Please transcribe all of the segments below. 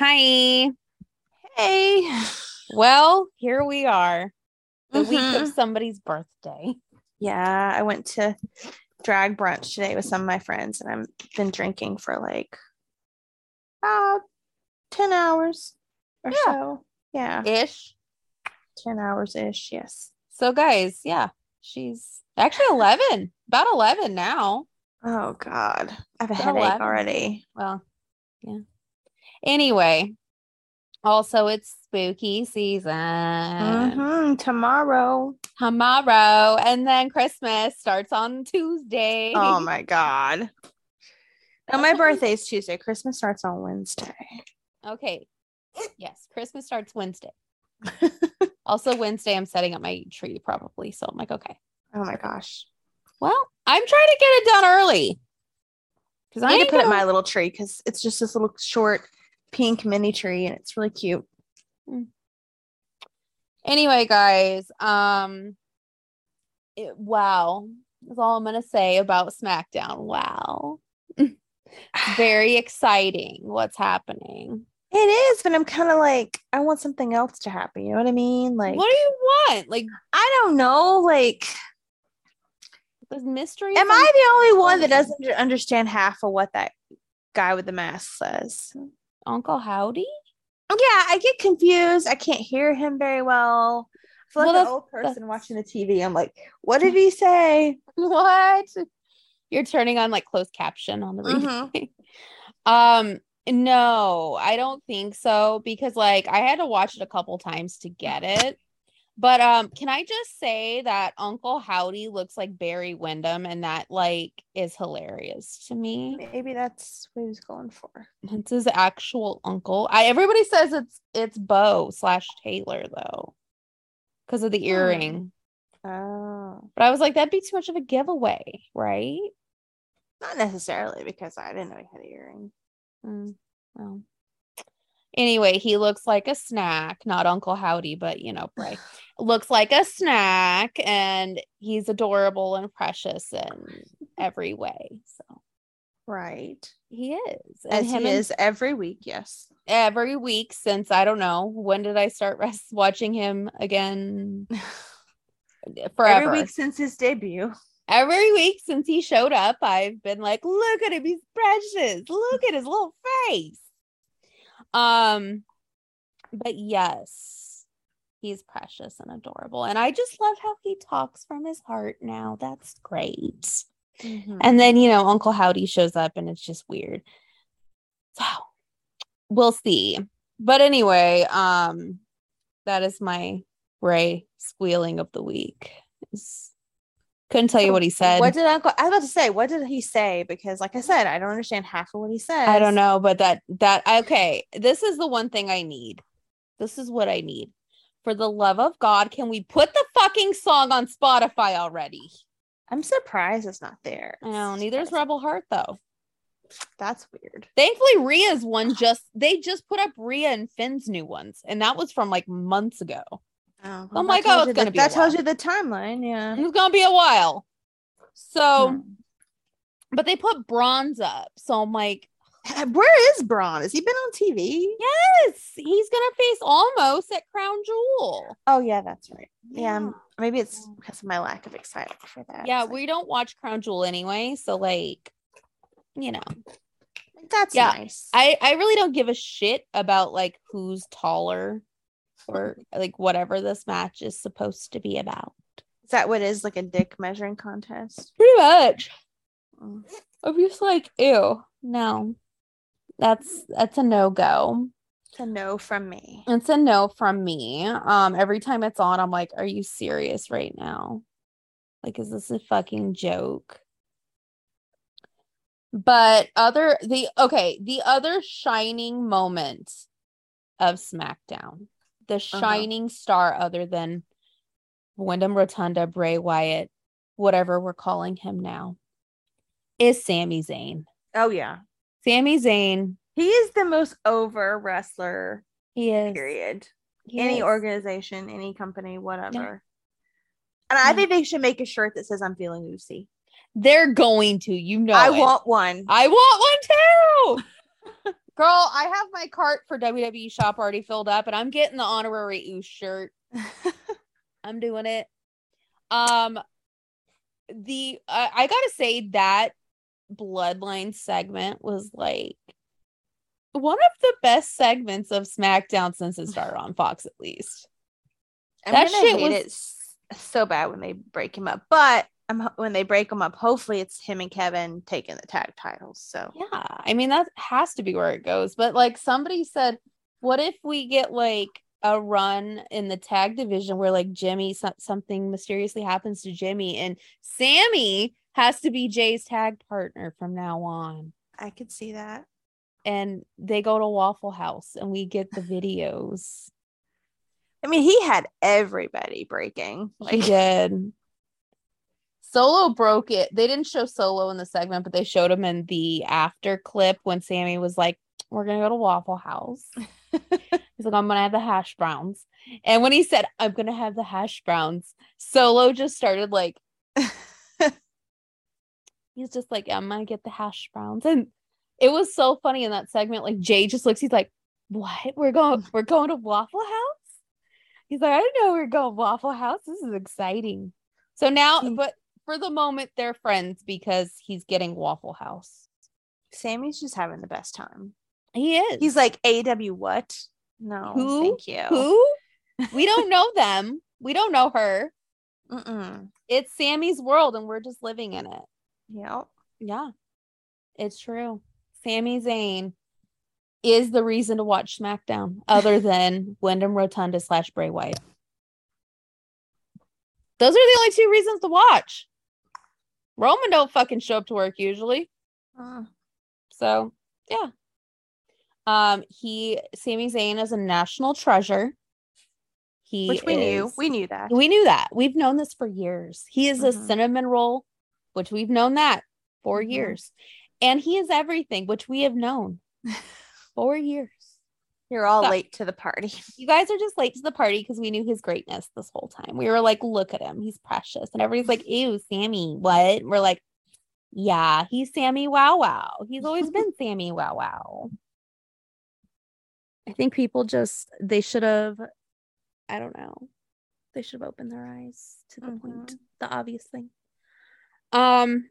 Hi. Hey. Well, here we are. The week of Mhm. somebody's birthday. Yeah, I went to drag brunch today with some of my friends, and I've been drinking for like about 10 hours or Yeah. so. Yeah, Ish. 10 hours ish. Yes. So guys, yeah. She's actually 11. About 11 now. Oh, God. I have a headache 11. already. Well, yeah. Anyway, also it's spooky season. hmm Tomorrow. Tomorrow and then Christmas starts on Tuesday. Oh, my God. No, my birthday's Tuesday. Christmas starts on Wednesday. Okay. Yes, Christmas starts Wednesday. also Wednesday I'm setting up my tree probably. So I'm like, okay. Oh, my gosh. Well, I'm trying to get it done early. Because I I need to put up my little tree because it's just this little short pink mini tree and it's really cute. Anyway, guys, um it, wow. That's all I'm gonna say about SmackDown. Wow. Very exciting what's happening. It is, but I'm kind of like, I want something else to happen. You know what I mean? Like, what do you want? Like I don't know. Like, this mystery? am I the only one that doesn't understand half of what that guy with the mask says? Uncle Howdy? Yeah, I get confused. I can't hear him very well. I feel like Well, an old person that's- watching the TV. I'm like, what did he say? What? You're turning on like closed caption on the Mhm. um, no, I don't think so because like I had to watch it a couple times to get it. But um, can I just say that Uncle Howdy looks like Barry Windham, and that like is hilarious to me. Maybe that's what he was going for. It's his actual uncle. I everybody says it's it's Bo slash Taylor though, because of the Hmm. earring. Oh, But I was like, that'd be too much of a giveaway, right? not necessarily because I didn't know he had an earring. Mm, well. Anyway, he looks like a snack, not Uncle Howdy, but you know, Bray looks like a snack, and he's adorable and precious in every way. So Right. he is, and As him he and is every week. Yes. every week since I don't know when did I start res- watching him again? Forever. Every week since his debut. Every week since he showed up, I've been like, look at him, he's precious. Look at his little face. Um, but yes, he's precious and adorable. And I just love how he talks from his heart now. That's great. Mhm. And then, you know, Uncle Howdy shows up and it's just weird. So we'll see. But anyway, um, that is my Ray squealing of the week. Is- Couldn't tell you what he said. What did Uncle? I was about to say, what did he say? Because, like I said, I don't understand half of what he said. I don't know, but that that okay. This is the one thing I need. This is what I need. For the love of God, can we put the fucking song on Spotify already? I'm surprised it's not there. It's Neither's surprising. Rebel Heart though. That's weird. Thankfully, Rhea's one just they just put up Rhea and Finn's new ones, and that was from like months ago. Oh, I'm that like, oh, it's gonna the- be That tells you the timeline. Yeah. It's gonna be a while. So, Hmm. but they put Braun's up, so I'm like, Uh, Where is Braun? Has he been on TV? yes, he's gonna face Omos at Crown Jewel. Oh yeah, that's right. Yeah, um, maybe it's because of my lack of excitement for that. Yeah, like, we don't watch Crown Jewel anyway, so like, you know, that's yeah, nice. I I really don't give a shit about like who's taller or like whatever this match is supposed to be about. is that what is like a dick measuring contest? Pretty much. Mm. I'm just like, ew, no. That's that's a no-go. It's a no from me. It's a no from me. Um, every time it's on, I'm like, are you serious right now? Like, is this a fucking joke? But other the okay, the other shining moment of SmackDown, the uh-huh. shining star other than Wyndham Rotunda, Bray Wyatt, whatever we're calling him now, is Sami Zayn. Oh yeah. Sami Zayn He is the most over wrestler, He is. period. He any is. organization, any company, whatever. And I Yeah. think they should make a shirt that says I'm feeling Lucy. They're going to, you know. I it. want one. I want one too. Girl, I have my cart for WWE shop already filled up and I'm getting the honorary Uce shirt. I'm doing it. Um the I I gotta say that bloodline segment was like one of the best segments of SmackDown since it started on Fox at least. I'm That gonna shit hate was- it so bad when they break him up. But I'm when they break them up, hopefully it's him and Kevin taking the tag titles. So Yeah, I mean that has to be where it goes. But like somebody said, what if we get like a run in the tag division where like Jimmy so- something mysteriously happens to Jimmy and Sami has to be Jey's tag partner from now on. I could see that. And they go to Waffle House and we get the videos. I mean, he had everybody breaking. he Like, did. Solo broke it. They didn't show Solo in the segment, but they showed him in the after clip when Sami was like, We're gonna go to Waffle House. He's like, I'm gonna have the hash browns. And when he said, I'm gonna have the hash browns, Solo just started like, he's just like, I'm gonna get the hash browns. And it was so funny in that segment. Like Jey just looks, he's like, What? We're going, we're going to Waffle House? He's like, I didn't know we were going to Waffle House. This is exciting. So now, but for the moment, they're friends because he's getting Waffle House. Sami's just having the best time. He is. He's like, AW what? No, Who? thank you. who? We don't know them. We don't know her. Mm-mm. It's Sami's world and we're just living in it. Yep. Yeah, it's true. Sami Zayn is the reason to watch SmackDown, other than Wyndham Rotunda slash Bray Wyatt. Those are the only two reasons to watch. Roman don't fucking show up to work usually, Uh, so yeah. Um, he Sami Zayn is a national treasure. He which we knew. We knew that. we knew that. We've known this for years. He is a Mhm. cinnamon roll, which we've known that for Mhm. years. And he is everything, which we have known for years. You're all late to the party. You guys are just late to the party because we knew his greatness this whole time. We were like, look at him. He's precious. And everybody's like, ew, Sami, what? We're like, yeah, he's Sami Wow Wow. He's always been Sami Wow Wow. I think people just, they should have, I don't know, they should have opened their eyes to the point, the obvious thing. Um,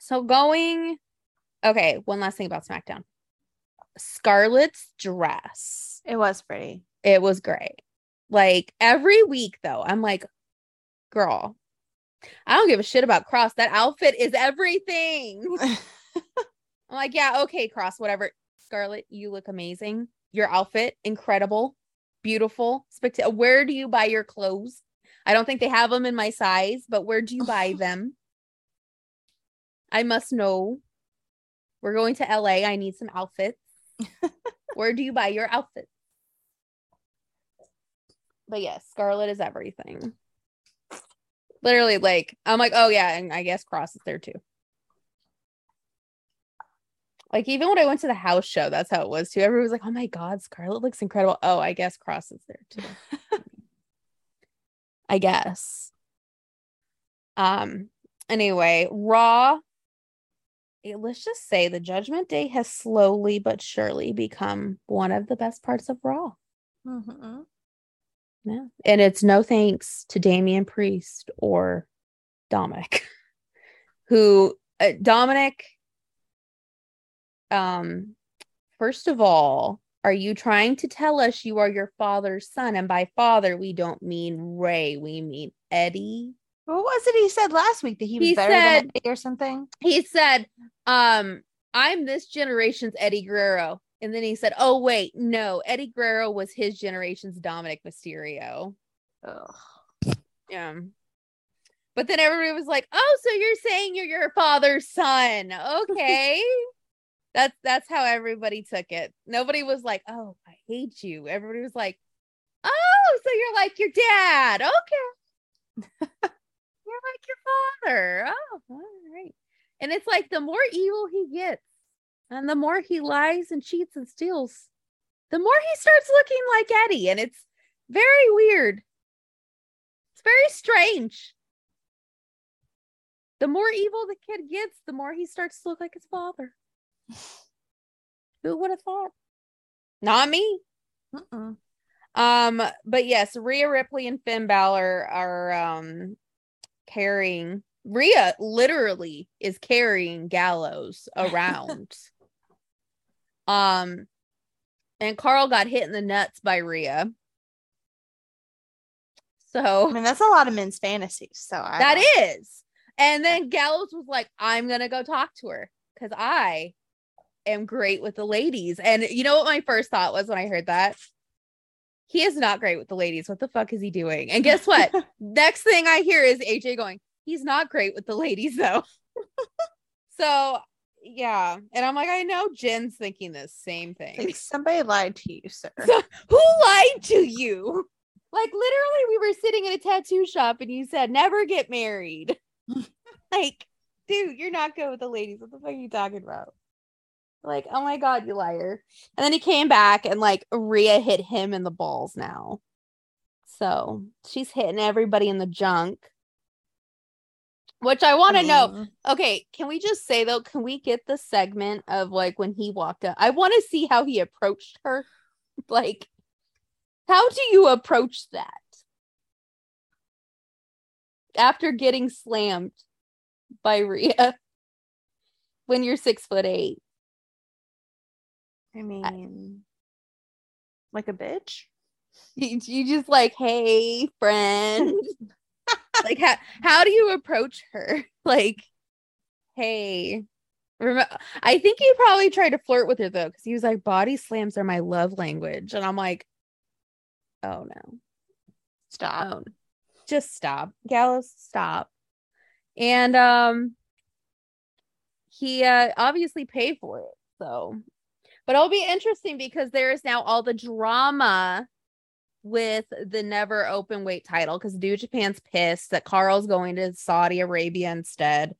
so going, okay, one last thing about SmackDown. Scarlett's dress. It was pretty. It was great. Like every week, though, I'm like, girl, I don't give a shit about Kross. That outfit is everything. I'm like, yeah, okay, Kross, whatever. Scarlett, you look amazing. Your outfit, incredible, beautiful, spectacular. Where do you buy your clothes? I don't think they have them in my size, but where do you buy them? I must know. We're going to LA. I need some outfits. Where do you buy your outfits? But yes, Scarlett is everything. Literally, like, I'm like, oh yeah, and I guess Kross is there too. Like even when I went to the house show, that's how it was too. Everyone was like, "Oh my god, Scarlett looks incredible." Oh, I guess Kross is there too. I guess. Um. Anyway, Raw. Eh, Let's just say the Judgment Day has slowly but surely become one of the best parts of Raw. Mhm. Yeah, and it's no thanks to Damian Priest or Dominik, who uh, Dominik. Um, first of all, are you trying to tell us you are your father's son? And by father, we don't mean Rey, we mean Eddie. What was it he said last week that he was He better said- than Eddie or something? He said, um, I'm this generation's Eddie Guerrero. And then he said, Oh, wait, no, Eddie Guerrero was his generation's Dominik Mysterio. Ugh. Yeah. But then everybody was like, "Oh, so you're saying you're your father's son?" Okay. that's that's how everybody took it. Nobody was like, "Oh, I hate you." Everybody was like, "Oh, so you're like your dad." Okay. like your father. Oh, all right. And it's like the more evil he gets, And the more he lies and cheats and steals, the more he starts looking like Eddie. And it's very weird. It's very strange. The more evil the kid gets, the more he starts to look like his father. Who would have thought? Not me. Mm-mm. Um, but yes, Rhea Ripley and Finn Balor are um carrying Rhea literally is carrying Gallows around. um and Karl got hit in the nuts by Rhea. I So mean, that's a lot of men's fantasies. So I that don't- is. And then Gallows was like, I'm gonna go talk to her because I am great with the ladies. And you know what my first thought was when I heard that? He is not great with the ladies. What the fuck is he doing? And guess what? Next thing I hear is AJ going, he's not great with the ladies though. so yeah. And I'm like, I know Jen's thinking the same thing. Like somebody lied to you, sir. So- Who lied to you? Like literally, we were sitting in a tattoo shop and you said never get married. like, dude, you're not good with the ladies. What the fuck are you talking about? Like, oh my god, you liar. And then he came back and like Rhea hit him in the balls now. So she's hitting everybody in the junk. Which I want to know. Okay, can we just say though, can we get the segment of like when he walked up? I want to see how he approached her. Like, how do you approach that? After getting slammed by Rhea when you're six foot eight. I mean, like a bitch. You, you just like, hey, friend. like how how do you approach her? Like, hey. Rem- I think he probably tried to flirt with her though, because he was like, body slams are my love language. And I'm like, oh no. Stop. Oh, just stop. Gallows, stop. And um he uh obviously paid for it. So but it'll be interesting because there is now all the drama with the never open weight title because New Japan's pissed that Karl's going to Saudi Arabia instead.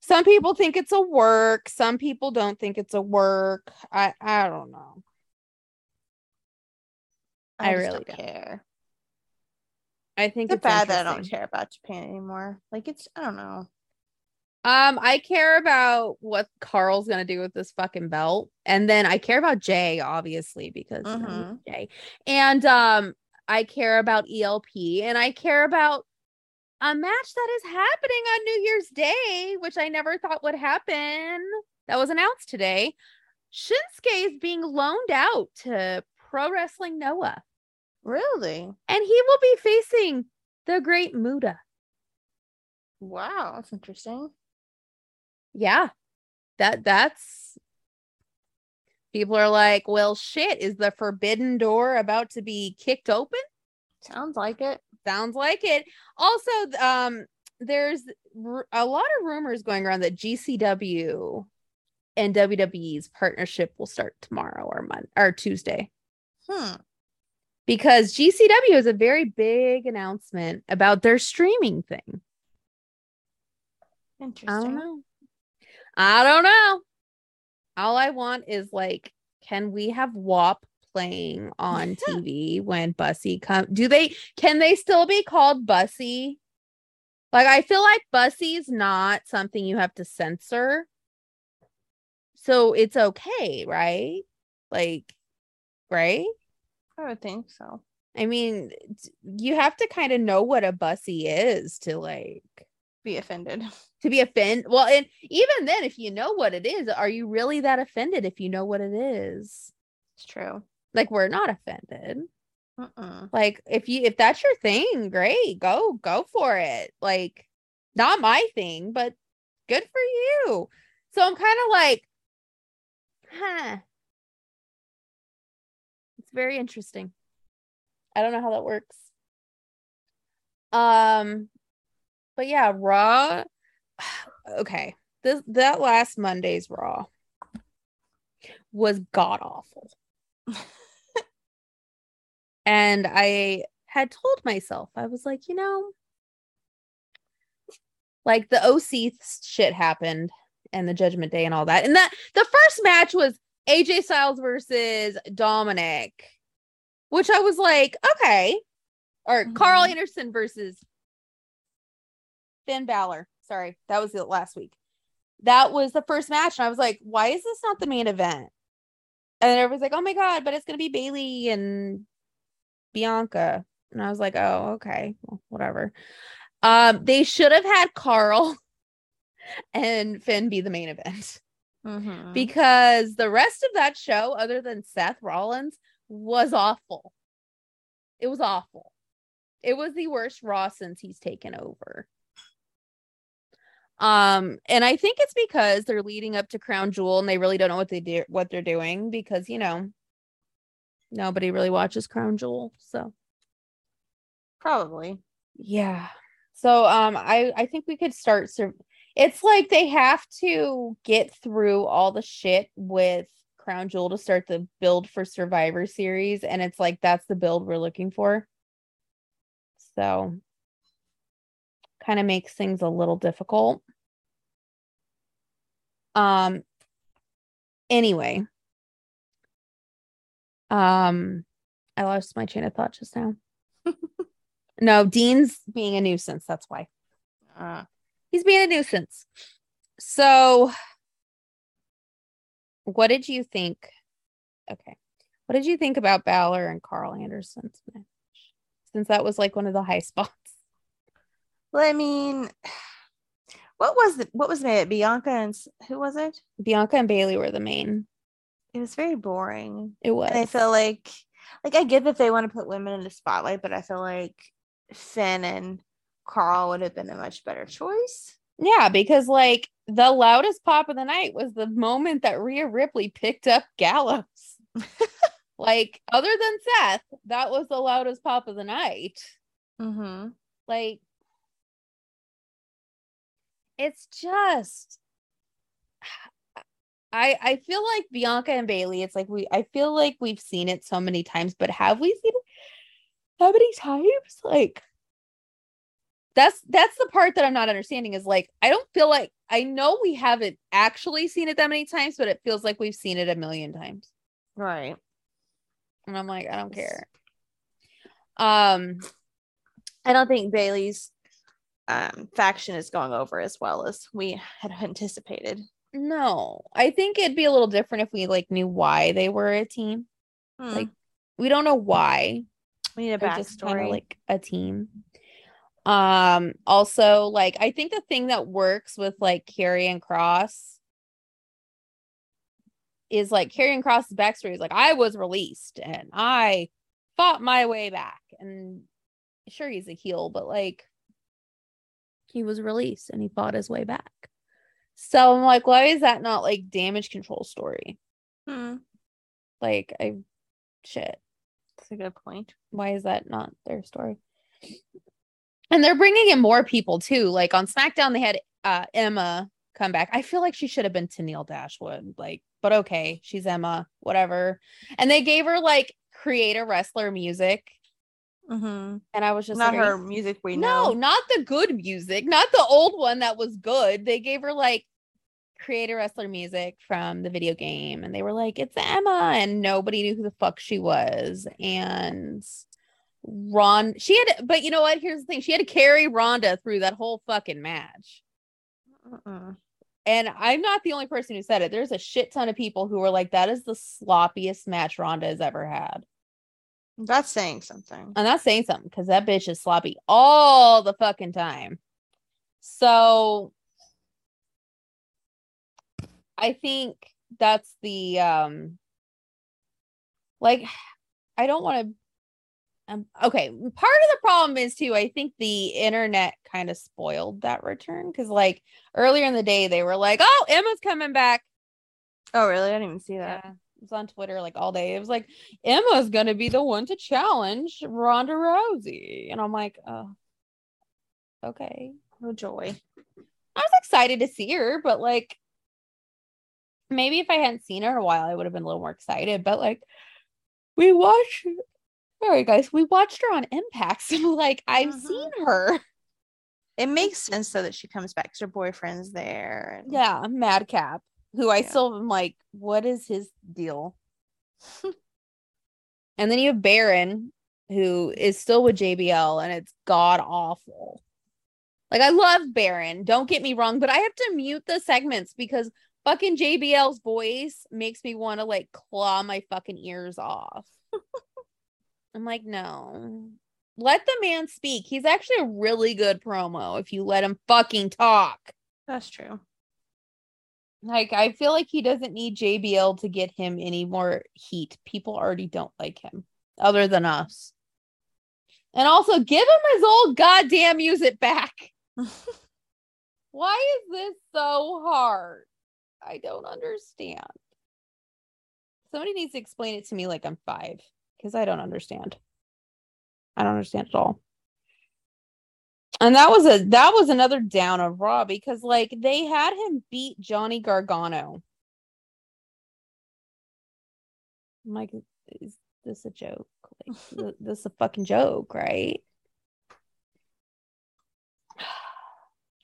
Some people think it's a work, some people don't think it's a work. I I don't know. I just really don't don't. care. I think It's it's bad that I don't care about Japan anymore. Like it's, I don't know. Um, I care about what Karl's gonna do with this fucking belt, and then I care about Jay, obviously, because Mhm. Jay, and um, I care about ELP, and I care about a match that is happening on New Year's Day, which I never thought would happen. That was announced today. Shinsuke is being loaned out to Pro Wrestling Noah, Really? and he will be facing the Great Muta. Wow, that's interesting. Yeah that that's people are like well shit is the forbidden door about to be kicked open Sounds like it. sounds like it also um there's a lot of rumors going around that gcw and wwe's partnership will start tomorrow or month or tuesday Hmm. because gcw is a very big announcement about their streaming thing I Interesting. don't know. I don't know. All I want is like, can we have WAP playing on TV when Bussy come? Do they can they still be called Bussy? Like I feel like Bussy's not something you have to censor. So it's okay, right? Like, right? I would think so. I mean, you have to kind of know what a Bussy is to like Be offended. to be offended. Well, and even then, if you know what it is, are you really that offended if you know what it is? It's true. Like we're not offended. Mm-mm. Like if you if that's your thing, great, go go for it. Like not my thing, but good for you. So I'm kind of like, huh. It's very interesting. I don't know how that works. Um, but yeah, Raw. Okay, this that last Monday's Raw was god awful. And I had told myself, I was like, you know, like the OC shit happened and the Judgment Day and all that. And that the first match was AJ Styles versus Dominik, which I was like, okay. Or Karl Mhm. Anderson versus Finn Balor. Sorry, that was the last week. That was the first match, and I was like, why is this not the main event? And then everybody's like, oh my god, but it's gonna be Bayley and Bianca. And I was like, oh, okay, well, whatever. Um, they should have had Karl and Finn be the main event Mhm. because the rest of that show, other than Seth Rollins, was awful. It was awful. It was the worst Raw since he's taken over. Um, and I think it's because they're leading up to Crown Jewel and they really don't know what they do what they're doing because you know nobody really watches Crown Jewel. So Probably. yeah. So um I I think we could start sur- it's like they have to get through all the shit with Crown Jewel to start the build for Survivor series and it's like that's the build we're looking for. So kind of makes things a little difficult. Um anyway. Um I lost my chain of thought just now. no, Dean's being a nuisance, that's why. Uh, He's being a nuisance. So what did you think? Okay. What did you think about Balor and Karl Anderson's match? Since that was like one of the high spots. Well, I mean, what was the what was it? Bianca and who was it? Bianca and Bayley were the main. It was very boring. It was. And I feel like, like I get that they want to put women in the spotlight, but I feel like Finn and Karl would have been a much better choice. Yeah, because like the loudest pop of the night was the moment that Rhea Ripley picked up Gallows. like, other than Seth, that was the loudest pop of the night. Mm-hmm. Like, it's just I I feel like Bianca and Bayley, it's like we I feel like we've seen it so many times, but have we seen it how many times? Like that's that's the part that I'm not understanding is like I don't feel like I know we haven't actually seen it that many times, but it feels like we've seen it a million times. Right. And I'm like, I don't care. Um I don't think Bayley's um, faction is going over as well as we had anticipated. no, I think it'd be a little different if we like knew why they were a team. Hmm. Like we don't know why. we need a They're backstory. like a team. Um, also, like I think the thing that works with like Karrion Kross is like Karrion Kross's backstory is like I was released and I fought my way back. And sure he's a heel, but like he was released and he fought his way back. So I'm like, why is that not like damage control story? Hmm. Like I shit. That's a good point. why is that not their story and they're bringing in more people too like on smackdown they had uh emma come back i feel like she should have been Tenille Dashwood like but okay she's emma whatever and they gave her like create-a-wrestler music Mm-hmm. and i was just Not like, her music we no know. not the good music not the old one that was good. They gave her like create-a-wrestler music from the video game and they were like it's emma and nobody knew who the fuck she was. And ron she had but you know what? Here's the thing. She had to carry Ronda through that whole fucking match. Mm-mm. and i'm not the only person who said it. There's a shit ton of people who were like that is the sloppiest match Ronda has ever had That's saying something. I'm not saying something because that bitch is sloppy all the fucking time. So I think that's the um like I don't want to um, okay, part of the problem is too I think the internet kind of spoiled that return cuz like earlier in the day they were like, "Oh, Emma's coming back." Oh, really? I didn't even see that. Yeah. Was on Twitter like all day. It was like Emma's gonna be the one to challenge Ronda Rousey. And I'm like, oh, okay. Oh, joy. I was excited to see her, but like maybe if I hadn't seen her in a while, I would have been a little more excited. But like we watched all right, guys, we watched her on Impact. So like I've Mhm. seen her. It makes sense though that she comes back because her boyfriend's there. And Yeah, Madcap, who I Yeah. still am like, what is his deal? and then you have Baron, who is still with JBL, and it's god awful. Like I love Baron, don't get me wrong, but I have to mute the segments because fucking JBL's voice makes me want to like claw my fucking ears off. I'm like, no. Let the man speak. He's actually a really good promo if you let him fucking talk. That's true. Like, I feel like he doesn't need JBL to get him any more heat. People already don't like him, other than us. And also, give him his old goddamn music back. Why is this so hard? I don't understand. Somebody needs to explain it to me like I'm five because I don't understand. I don't understand at all. And that was a that was another down of Raw because like they had him beat Johnny Gargano. I'm like, is this a joke? Like, this is a fucking joke, right?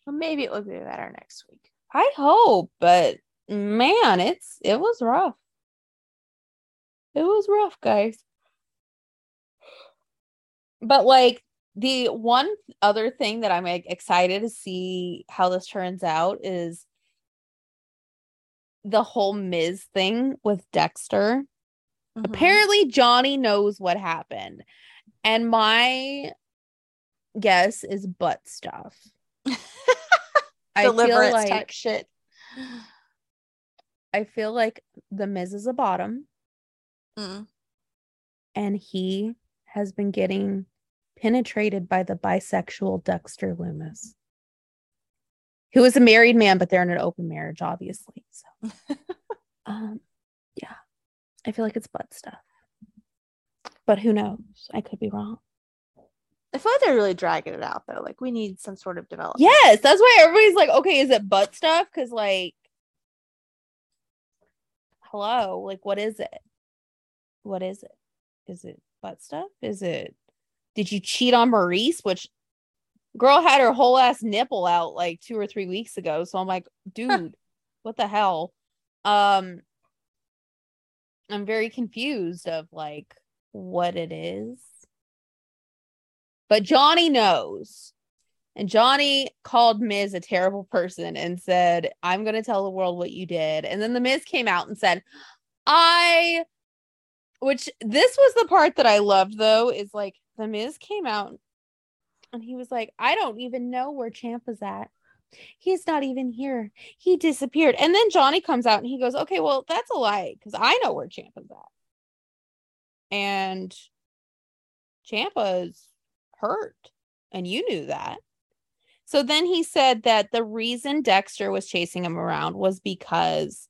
Well, maybe it will be better next week. I hope, but man, it's it was rough. It was rough, guys. But like the one other thing that I'm like excited to see how this turns out is the whole Miz thing with Dexter. Mhm. Apparently Johnny knows what happened. And my guess is butt stuff. I feel deliverance like type shit. I feel like the Miz is a bottom Mm. and he has been getting penetrated by the bisexual Dexter Lumis, who is a married man, but they're in an open marriage, obviously. So, um, yeah, I feel like it's butt stuff, but who knows? I could be wrong. I feel like they're really dragging it out though. Like we need some sort of development. Yes, that's why everybody's like, okay, is it butt stuff? Because like, hello, like, what is it? What is it? Is it butt stuff? Is it? Did you cheat on Maryse? Which girl had her whole ass nipple out like two or three weeks ago. So I'm like, dude, what the hell? Um, I'm very confused of like what it is. But Johnny knows. And Johnny called Miz a terrible person and said, I'm going to tell the world what you did. And then the Miz came out and said, I, which this was the part that I loved though, is like the Miz came out and he was like, I don't even know where Champ is at. He's not even here. He disappeared. And then Johnny comes out and he goes, Okay, well, that's a lie because I know where Champ is at. And Ciampa's hurt. And you knew that. So then he said that the reason Dexter was chasing him around was because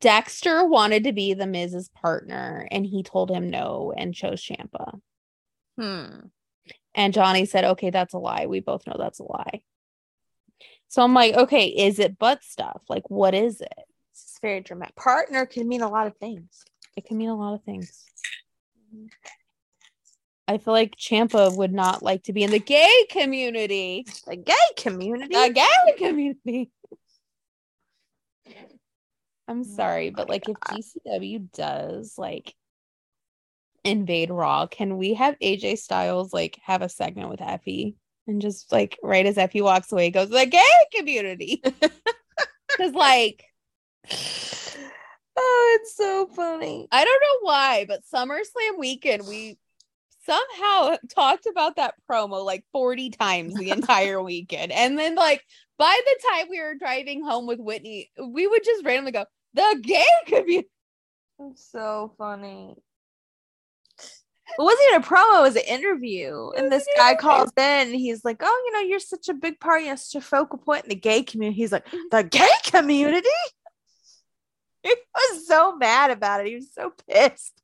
Dexter wanted to be the Miz's partner and he told him no and chose Ciampa. Hmm. And Johnny said, okay, that's a lie. We both know that's a lie. So I'm like, okay, is it butt stuff? Like, what is it? It's very dramatic. Partner can mean a lot of things. It can mean a lot of things. I feel like Ciampa would not like to be in the gay community. The gay community. The gay community. I'm Oh sorry, but my like if God. GCW does like invade Raw, can we have AJ Styles like have a segment with Effy and just like right as Effy walks away goes the gay community? Because like oh, it's so funny. I don't know why, but SummerSlam weekend we somehow talked about that promo like 40 times the entire weekend. And then like by the time we were driving home with Whitney, we would just randomly go, the gay community. It's so funny. It wasn't even a promo, it was an interview. And this guy calls in and he's like, Oh, you know, you're such a big part, you're such a focal point in the gay community. He's like, mm-hmm. The gay community? He was so mad about it. He was so pissed.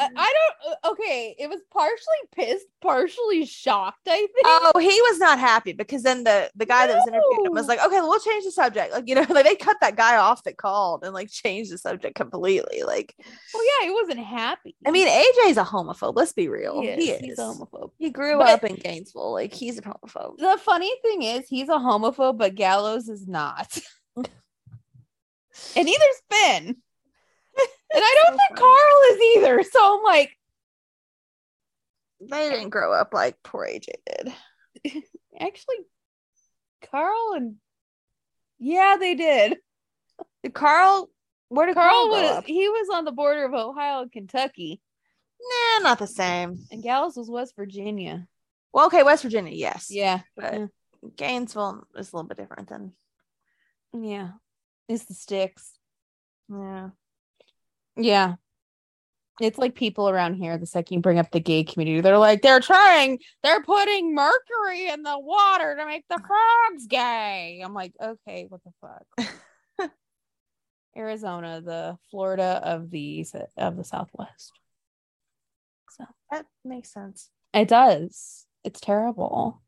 I, don't uh, okay, it was partially pissed, partially shocked, I think. Oh, he was not happy because then the the guy that was interviewing him was like, "Okay, we'll change the subject." Like you know, like they cut that guy off that called and like changed the subject completely. Like, well, yeah, he wasn't happy. I mean, AJ's a homophobe. Let's be real. he He is. is. He's a homophobe. He grew But- up in Gainesville. Like he's a homophobe. The funny thing is, he's a homophobe, but Gallows is not. and neither's Finn. And I don't So think funny. Karl is either. So I'm like, They didn't grow up like poor AJ did. actually, Karl and yeah, they did. Karl? Where did Karl Karl, was up? he was on the border of Ohio and Kentucky, Nah, not the same. and Gallows was West Virginia. Well, okay, West Virginia, yes. Yeah, But yeah. Gainesville is a little bit different than yeah. It's the sticks. yeah. Yeah. It's like people around here, the second you bring up the gay community, they're like, they're trying, they're putting mercury in the water to make the frogs gay. I'm like, okay, what the fuck? Arizona, the Florida of the of the Southwest. So That makes sense. it does. It's terrible.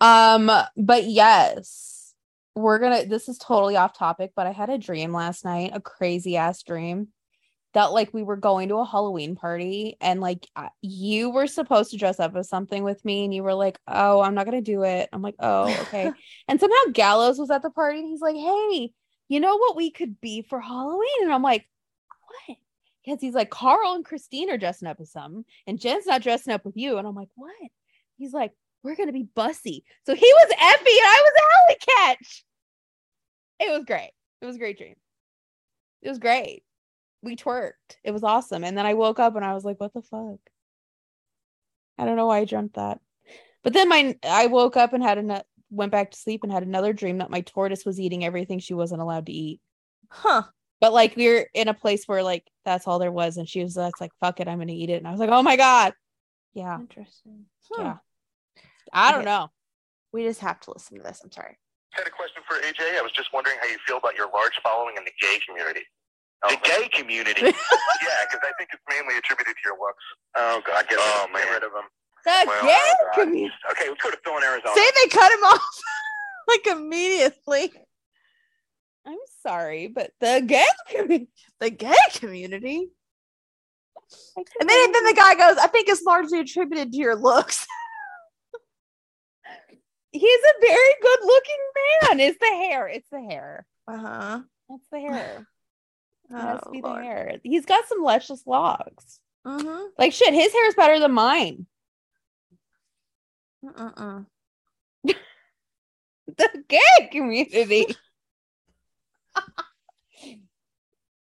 Um, but yes, we're gonna this is totally off topic, but I had a dream last night, a crazy ass dream that like we were going to a Halloween party and like you were supposed to dress up as something with me and you were like, "Oh, I'm not going to do it." I'm like, "Oh, okay." and somehow Gallows was at the party and he's like, "Hey, you know what we could be for Halloween?" And I'm like, "What?" Because he's like, Karl and Christine are dressing up as something, and Jen's not dressing up with you. And I'm like, what? He's like, we're gonna be bussy. So he was Effy and I was Allie Katch. It was great. It was a great dream. It was great. We twerked. It was awesome. And then I woke up and I was like, what the fuck? I don't know why I dreamt that. But then my I woke up and had a went back to sleep and had another dream that my tortoise was eating everything she wasn't allowed to eat. Huh. But like we are in a place where like that's all there was, and she was that's like, fuck it, I'm gonna eat it. And I was like, oh my god. Yeah. Interesting. Yeah. I don't Okay. know. We just have to listen to this. I'm sorry. I had a question for AJ. I was just wondering how you feel about your large following in the gay community. The gay community? yeah, because I think it's mainly attributed to your looks. Oh, God. Get, oh, man. Get rid of them. The Well, gay oh, community. Okay, let's go to Phil in Arizona. Say they cut him off like immediately. I'm sorry, but the gay community. The gay community. And then, then the guy goes, I think it's largely attributed to your looks. he's a very good looking man. It's the hair. It's the hair. Uh-huh. It's the hair. It has to Oh, be the hair. He's got some luscious locks. Mm-hmm. Like shit, his hair is better than mine. The gay community.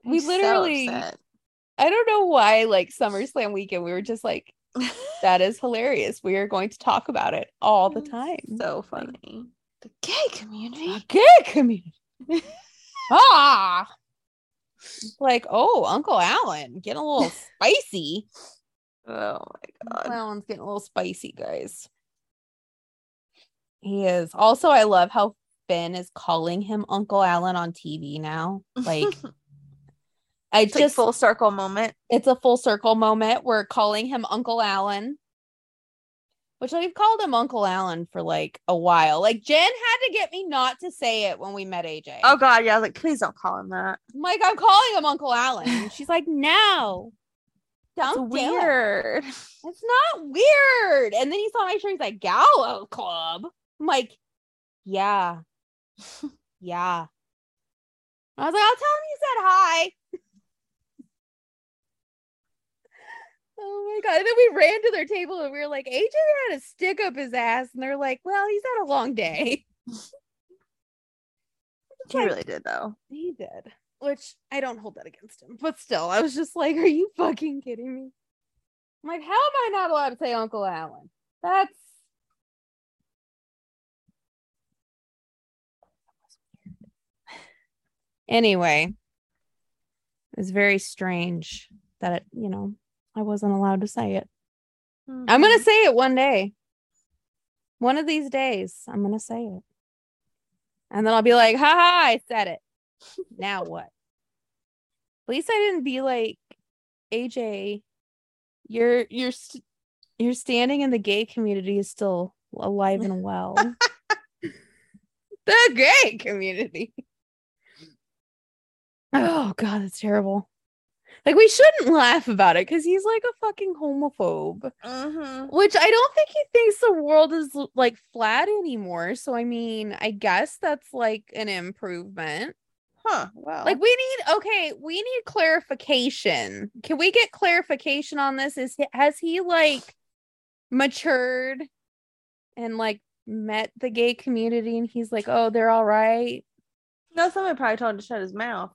We so literally- upset. I don't know why, like SummerSlam weekend, we were just like, that is hilarious. We are going to talk about it all the time. So funny. The gay community. The gay community. ah. Like, oh, Uncle Alan getting a little spicy. Oh my Uncle god. Alan's getting a little spicy, guys. He is. Also, I love how Finn is calling him Uncle Alan on TV now. Like, I It's like just full circle moment. it's a full circle moment. We're calling him Uncle Alan, which we've called him Uncle Alan for like a while. Like Jen had to get me not to say it when we met AJ. Oh god, yeah. I was like, please don't call him that. I'm like, I'm calling him Uncle Alan. And she's like, no. That's Don't do it. weird. It's not weird. And then he saw my shirt. He's like, Gallows Club. I'm like, yeah. yeah. I was like, I'll tell him you said hi. Oh my God. And then we ran to their table and we were like, AJ had a stick up his ass. And they're like, well, he's had a long day. He really did though. He did. Which I don't hold that against him. But still, I was just like, are you fucking kidding me? I'm like, how am I not allowed to say Uncle Alan? That's anyway. It's very strange that it, you know, I wasn't allowed to say it. I'm Mm-hmm. gonna say it one day. One of these days, I'm gonna say it. And then I'll be like, ha ha, I said it. now what? At least I didn't be like, AJ, you're you're st- you're standing in the gay community is still alive and well. the gay community. Oh god, that's terrible. Like we shouldn't laugh about it because he's like a fucking homophobe. Mm-hmm. Which I don't think he thinks the world is like flat anymore. So I mean, I guess that's like an improvement. Huh. Well, Like we need okay, we need clarification. Can we get clarification on this? Is has he like matured and like met the gay community and he's like, "Oh, they're all right." no, someone probably told him to shut his mouth.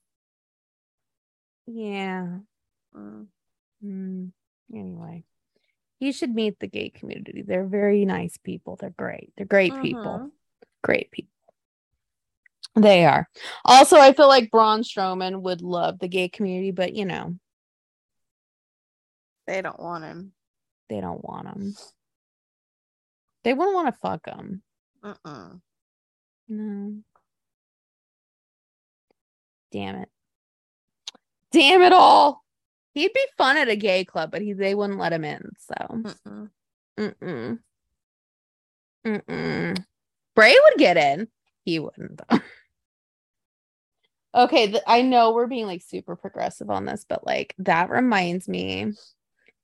Yeah. Mm. Mm. Anyway, you should meet the gay community. They're very nice people. They're great. They're great people. Mhm. Great people. They are. Also, I feel like Braun Strowman would love the gay community, but you know, They don't want him. they don't want him. They wouldn't want to fuck him. Mm-mm. No. Damn it. Damn it all. He'd be fun at a gay club, but he they wouldn't let him in. So Mm-mm. Mm-mm. Mm-mm. Bray would get in. He wouldn't though. okay, th- I know we're being like super progressive on this, but like that reminds me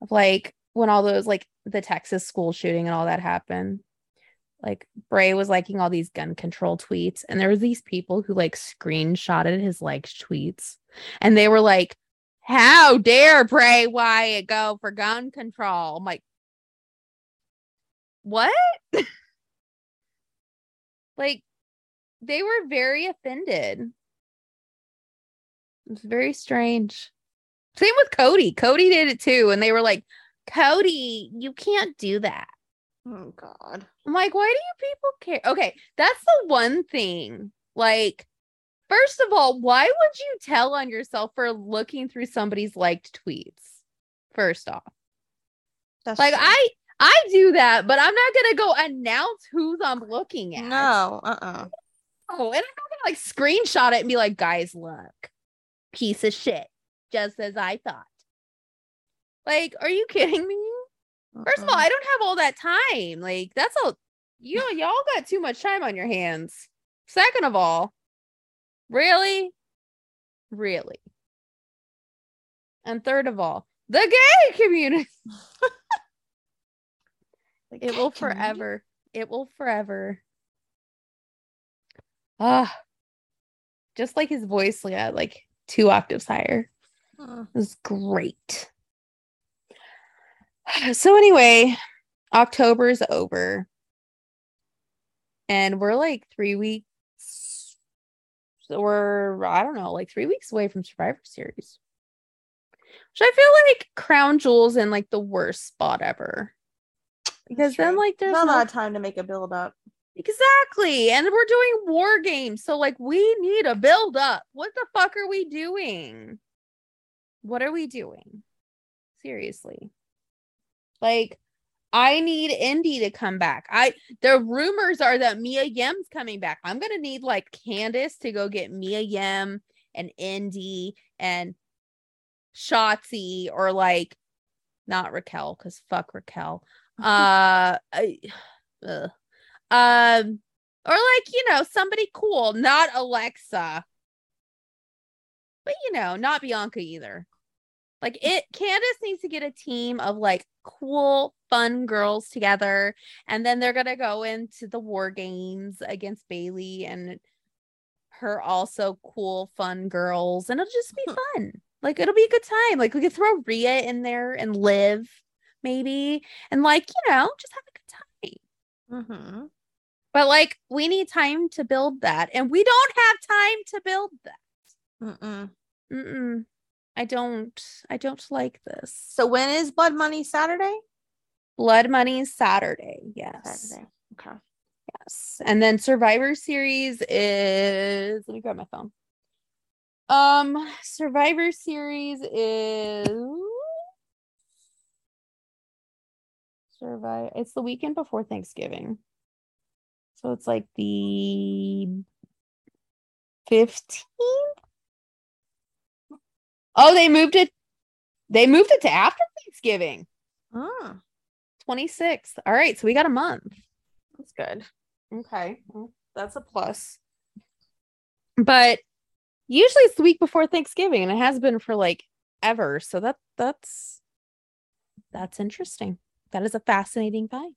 of like when all those like the Texas school shooting and all that happened. Like Bray was liking all these gun control tweets, and there was these people who like screenshotted his liked tweets, and they were like, "How dare Bray Wyatt go for gun control?" I'm like, what? like they were very offended. It's very strange. Same with Cody. Cody did it too. And they were like, Cody, you can't do that. Oh God. I'm like, why do you people care? Okay, that's the one thing. Like, first of all, why would you tell on yourself for looking through somebody's liked tweets? First off. That's Like true. I I do that, but I'm not gonna go announce who's I'm looking at. no. Uh-uh. Oh, and I'm not gonna like screenshot it and be like, guys, look, piece of shit, just as I thought. Like, are you kidding me? First of all, I don't have all that time. Like, that's a you know, y'all got too much time on your hands. Second of all, really? Really? And third of all, the gay community. The It will community? forever. It will forever. Ah. Just like his voice, yeah, like two octaves higher. Mm. It was great. So anyway, October's over. And we're like three weeks. So we're, I don't know, like three weeks away from Survivor Series. Which I feel like Crown Jewel's in like the worst spot ever. Because then like there's not a lot of time to make a build up. Exactly. And we're doing war games. So like we need a build up. What the fuck are we doing? What are we doing? Seriously. Like I need Indi to come back. I the rumors are that Mia Yim's coming back. I'm gonna need like Candace to go get Mia Yim and Indi and Shotzi or like not Raquel because fuck Raquel. Uh, I, ugh. um, or like you know somebody cool, not Alexa, but you know not Bianca either. Like it, Candace needs to get a team of like cool, fun girls together, and then they're gonna go into the war games against Bayley and her also cool, fun girls, and it'll just be fun. Like it'll be a good time. Like we could throw Rhea in there and Liv, maybe, and like you know, just have a good time. Mm-hmm. But like we need time to build that, and we don't have time to build that. Mm-mm. Mm-mm. I don't. I don't like this. So when is Blood Money Saturday? Blood Money Saturday. Yes. Saturday. Okay. Yes. And then Survivor Series is let me grab my phone. Um Survivor Series is Survive it's the weekend before Thanksgiving. So it's like the 15th. Oh, they moved it. They moved it to after Thanksgiving. Oh, 26th. All right, so we got a month. that's good. Okay. Well, that's a plus. But usually it's the week before Thanksgiving, and it has been for like ever. So that that's that's interesting. That is a fascinating find.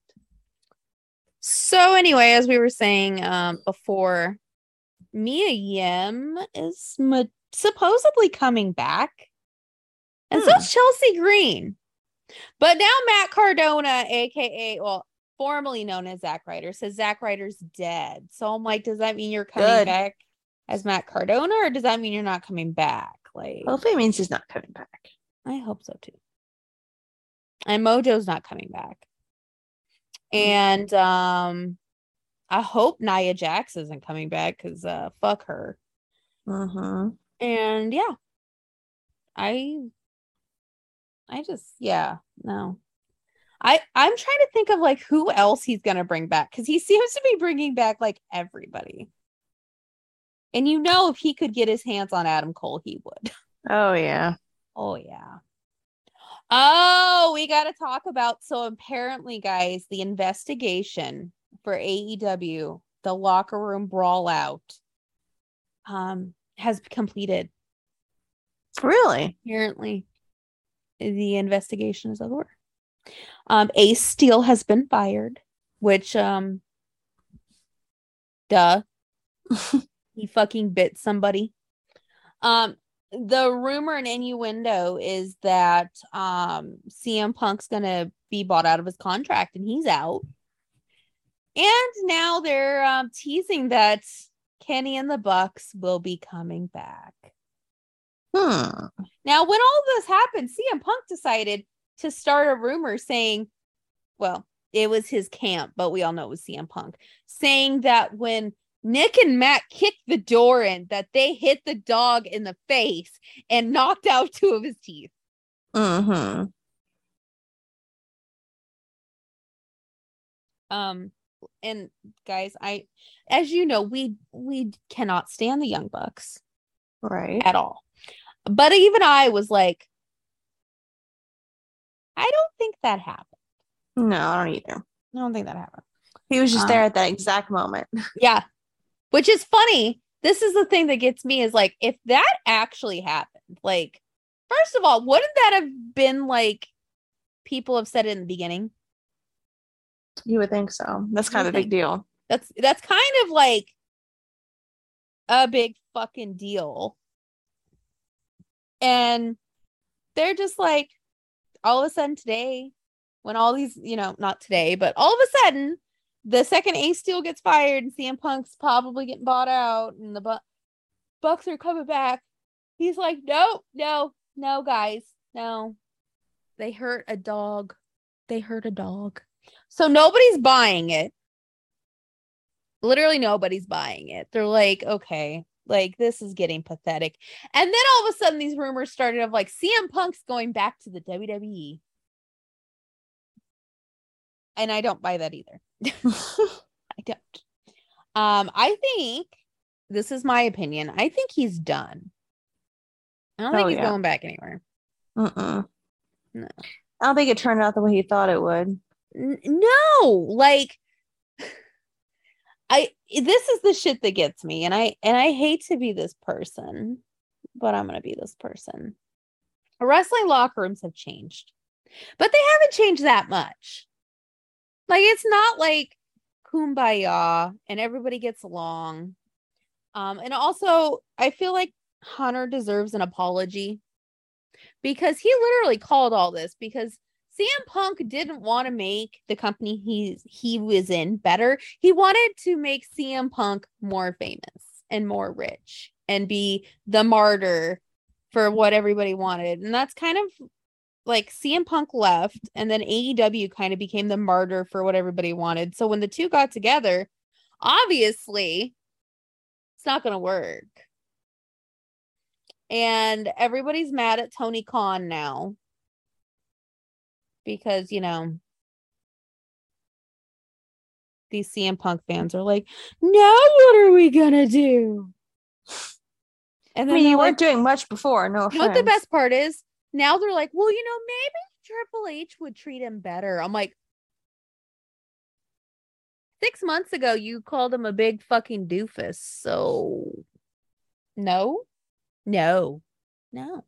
So anyway, as we were saying um, before, Mia Yim is ma- supposedly coming back, and Hmm. so is Chelsea Green. But now Matt Cardona, aka well, formerly known as Zack Ryder, says Zack Ryder's dead. So I'm like, does that mean you're coming Good. back as Matt Cardona, or does that mean you're not coming back? Like, Hopefully, it means he's not coming back. I hope so too. And Mojo's not coming back. And um I hope Nia Jax isn't coming back because uh fuck her. Mm-hmm. And yeah. I I just yeah, no. I I'm trying to think of like who else he's gonna bring back because he seems to be bringing back like everybody. And you know, if he could get his hands on Adam Cole, he would. Oh yeah. Oh yeah. Oh, we got to talk about so apparently guys, the investigation for AEW, the locker room brawl out um has completed. Really? Apparently the investigation is over. Um Ace Steel has been fired, which um duh he fucking bit somebody. Um, the rumor and innuendo is that um CM Punk's gonna be bought out of his contract and he's out. And now they're um, teasing that Kenny and the Bucks will be coming back. Hmm. Now, when all this happened, CM Punk decided to start a rumor saying, well, it was his camp, but we all know it was CM Punk, saying that when Nick and Matt kicked the door in, that they hit the dog in the face and knocked out two of his teeth. Mm-hmm. Um, and guys, I, as you know, we we cannot stand the Young Bucks Right. at all. But even I was like, I don't think that happened. No, I don't either. I don't think that happened. He was just Um, there at that exact moment. Yeah. Which is funny. This is the thing that gets me is like, if that actually happened, like, first of all, wouldn't that have been like people have said it in the beginning? You would think so. That's kind of a big deal. That's that's kind of like a big fucking deal. And they're just like all of a sudden today, when all these, you know, not today, but all of a sudden, the second Ace Steel gets fired and CM Punk's probably getting bought out and the Bu- Bucks are coming back. He's like, no, no, no, guys, no. They hurt a dog. They hurt a dog. So nobody's buying it literally nobody's buying it. They're like, okay, like this is getting pathetic. And then all of a sudden, these rumors started of like CM Punk's going back to the WWE. And I don't buy that either. I don't. Um, I think this is my opinion. I think he's done. I don't think Oh, he's yeah. going back anywhere. Mm-mm. No. I don't think it turned out the way he thought it would. N- no, like I this is the shit that gets me and I and I hate to be this person, but I'm going to be this person. Wrestling locker rooms have changed. But they haven't changed that much. Like it's not like kumbaya and everybody gets along. Um and also I feel like Hunter deserves an apology because he literally called all this because CM Punk didn't want to make the company he's he was in better. He wanted to make CM Punk more famous and more rich and be the martyr for what everybody wanted. And that's kind of like CM Punk left and then AEW kind of became the martyr for what everybody wanted. So when the two got together, obviously it's not going to work. And everybody's mad at Tony Khan now because you know these CM Punk fans are like, now what are we gonna do? And I then mean, you weren't doing much before. No what the best part is? Now they're like, well, you know, maybe Triple H would treat him better. I'm like, six months ago, you called him a big fucking doofus. So, no, no, no.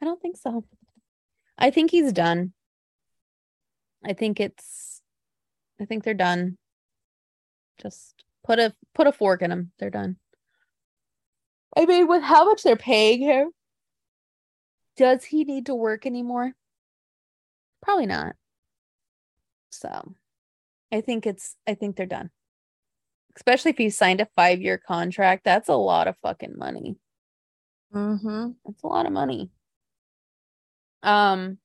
I don't think so. I think he's done. I think it's I think they're done. Just put a put a fork in them. They're done. I mean, with how much they're paying him, does he need to work anymore? Probably not. So, I think it's I think they're done. Especially if you signed a 5-year contract, that's a lot of fucking money. Mm-hmm. That's a lot of money. Um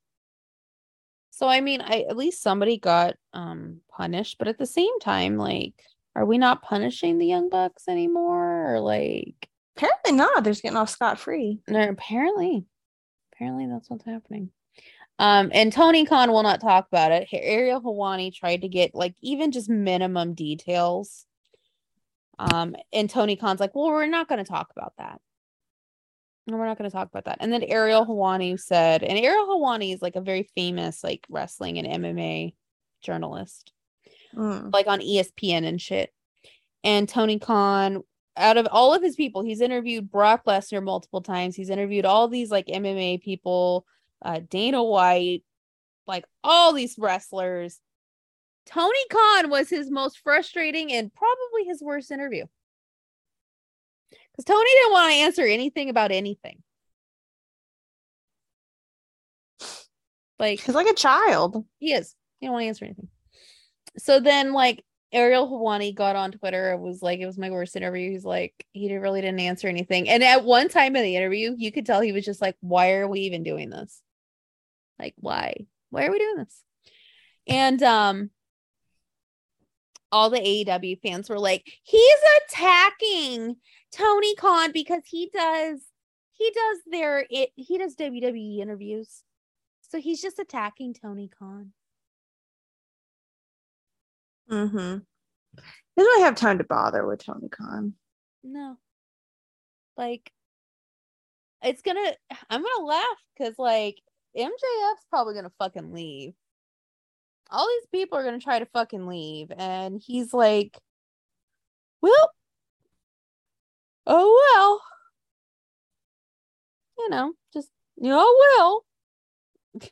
so I mean, I at least somebody got um punished, but at the same time, like, are we not punishing the young bucks anymore? Or like Apparently not. They're just getting off scot free. no, apparently. Apparently that's what's happening. Um, and Tony Khan will not talk about it. Ariel Helwani tried to get like even just minimum details. Um, and Tony Khan's like, well, we're not going to talk about that. No, we're not going to talk about that. And then Ariel Helwani said, and Ariel Helwani is like a very famous like wrestling and MMA journalist, Mm. like on ESPN and shit. And Tony Khan, out of all of his people, he's interviewed Brock Lesnar multiple times. He's interviewed all these like MMA people, uh, Dana White, like all these wrestlers. Tony Khan was his most frustrating and probably his worst interview. Because Tony didn't want to answer anything about anything. Like He's like a child. he is. He don't want to answer anything. So then like Ariel Helwani got on Twitter and was like, it was my worst interview. He's like, he didn't, really didn't answer anything. And at one time in the interview, you could tell he was just like, why are we even doing this? Like, why? Why are we doing this? And um all the AEW fans were like, he's attacking Tony Khan because he does he does their it he does WWE interviews. So he's just attacking Tony Khan. Mm-hmm. He doesn't really have time to bother with Tony Khan. No. Like it's gonna I'm gonna laugh because like MJF's probably gonna fucking leave. All these people are gonna try to fucking leave, and he's like, Well, oh well. You know, just oh well.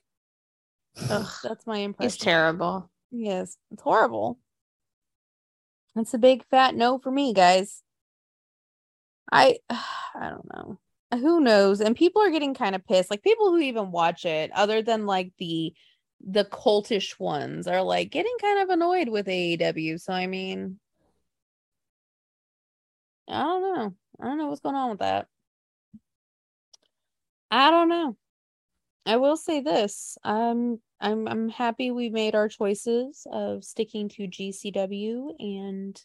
Ugh, That's my impression. It's terrible. Yes, it's horrible. It's a big fat no for me, guys. I I don't know. Who knows? And people are getting kind of pissed. Like people who even watch it, other than like the the cultish ones, are like getting kind of annoyed with AEW. So I mean, I don't know. I don't know what's going on with that. I don't know. I will say this. Um I'm I'm happy we made our choices of sticking to GCW and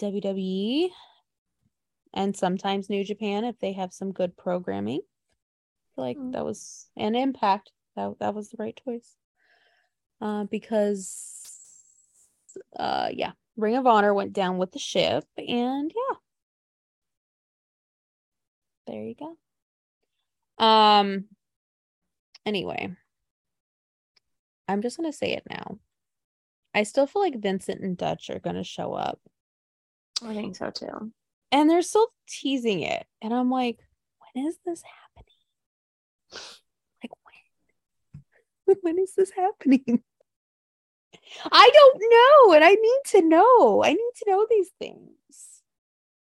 WWE and sometimes New Japan if they have some good programming. Like Mm. that was an impact. That that was the right choice. Uh because uh yeah, Ring of Honor went down with the ship and yeah. There you go. Um anyway, I'm just going to say it now. I still feel like Vincent and Dutch are going to show up I think so too. and they're still teasing it. And I'm like, when is this happening? Like, when? when is this happening? I don't know. And I need to know. I need to know these things.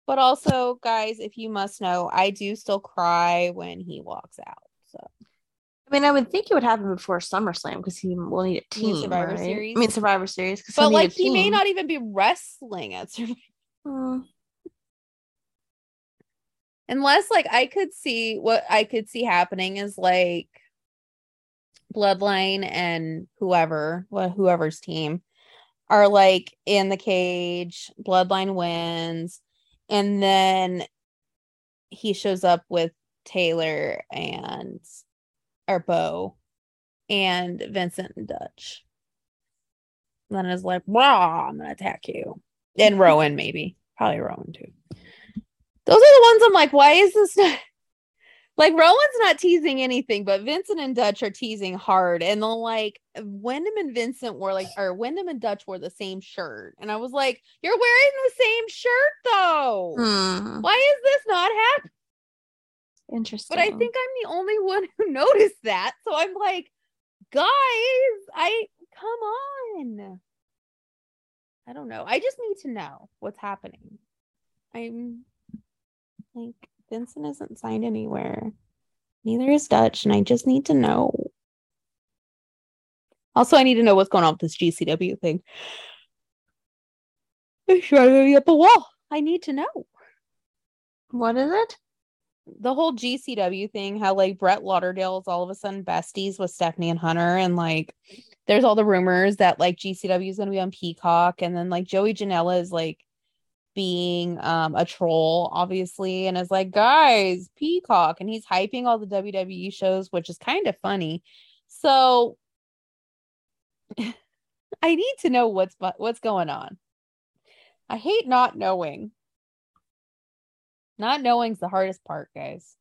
But also, guys, if you must know, I do still cry when he walks out. So I mean, I would think it would happen before SummerSlam because he will need a You team. Survivor right? Series? I mean, Survivor Series. but he'll need a like he may not even be wrestling at Survivor Mm. unless like I could see what I could see happening is like Bloodline and whoever, well, whoever's team are like in the cage, Bloodline wins, and then he shows up with Taylor and or Bo and Vincent and Dutch. And then is like, "Wow, I'm gonna attack you," and Rowan maybe, probably Rowan too. Those are the ones I'm like, why is this not? Like Rowan's not teasing anything, but Vincent and Dutch are teasing hard. And then like Windham and Vincent wore like or Windham and Dutch wore the same shirt. And I was like, You're wearing the same shirt though. Hmm. Why is this not happening? Interesting. But I think I'm the only one who noticed that. So I'm like, guys, I come on. I don't know. I just need to know what's happening. I'm like Vincent isn't signed anywhere. Neither is Dutch, and I just need to know. Also, I need to know what's going on with this GCW thing. It's driving me up a wall. I need to know. what is it? the whole GCW thing, how like Brett Lauderdale is all of a sudden besties with Stephanie and Hunter, and like there's all the rumors that like GCW is gonna be on Peacock, and then like Joey Janela is like being um a troll, obviously, and is like, guys, Peacock, and he's hyping all the WWE shows, which is kind of funny. So I need to know what's what's going on. I hate not knowing. Not knowing's the hardest part, guys.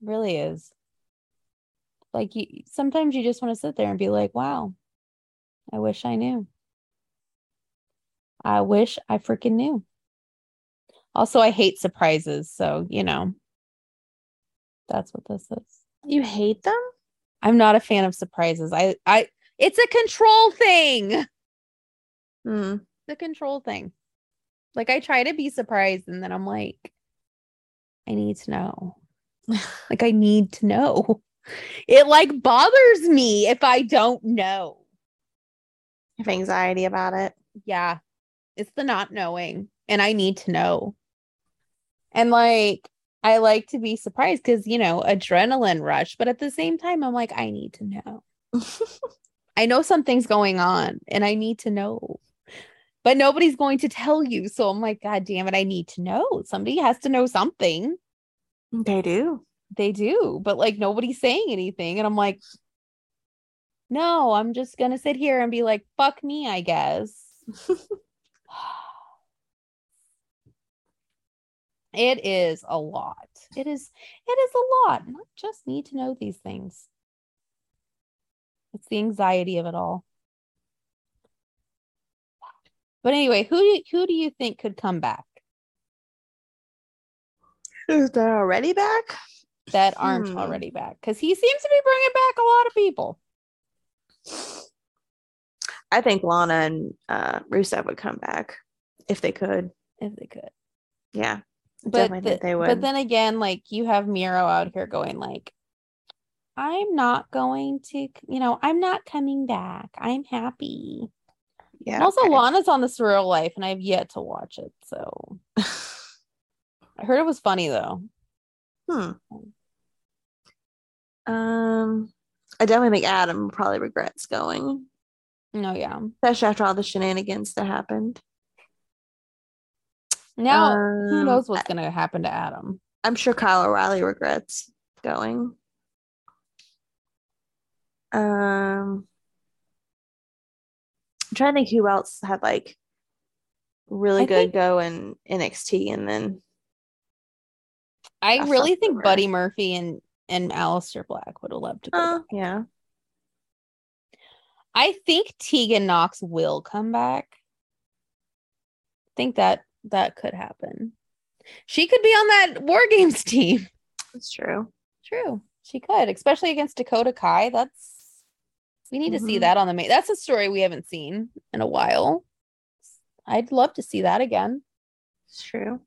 It really is. Like you sometimes you just want to sit there and be like, wow, I wish I knew. I wish I freaking knew. Also, I hate surprises, so you know. That's what this is. You hate them? I'm not a fan of surprises. I I it's a control thing. Hmm. The control thing. Like I try to be surprised and then I'm like I need to know. like I need to know. It like bothers me if I don't know. Have anxiety about it. Yeah. It's the not knowing and I need to know. And like I like to be surprised cuz you know, adrenaline rush, but at the same time I'm like I need to know. I know something's going on and I need to know. But nobody's going to tell you. So I'm like, God damn it, I need to know. Somebody has to know something. they do. They do, but like nobody's saying anything. And I'm like, no, I'm just gonna sit here and be like, fuck me, I guess. it is a lot. It is it is a lot. And I just need to know these things. It's the anxiety of it all. But anyway, who do, who do you think could come back Is that already back? that aren't Hmm. already back? Because he seems to be bringing back a lot of people. I think Lana and uh, Rusev would come back if they could. If they could. Yeah. But the- they would. but then again like you have miro out here going like i'm not going to you know i'm not coming back i'm happy yeah. and also okay. lana's on the surreal life and i've yet to watch it so i heard it was funny though hmm. Um, I definitely think Adam probably regrets going, no yeah especially after all the shenanigans that happened. Now who Um, knows what's gonna happen to adam I'm sure Kyle O'Reilly regrets going. Um, I'm trying to think who else had like really I good think- go in NXT and then i I really think buddy murphy and and Aleister Black would have loved to go back. yeah i think Tegan Nox will come back I think that that could happen she could be on that war games team that's true. True. She could, especially against Dakota Kai. That's we need to see Mhm. that on the main. That's a story we haven't seen in a while. I'd love to see that again. It's true.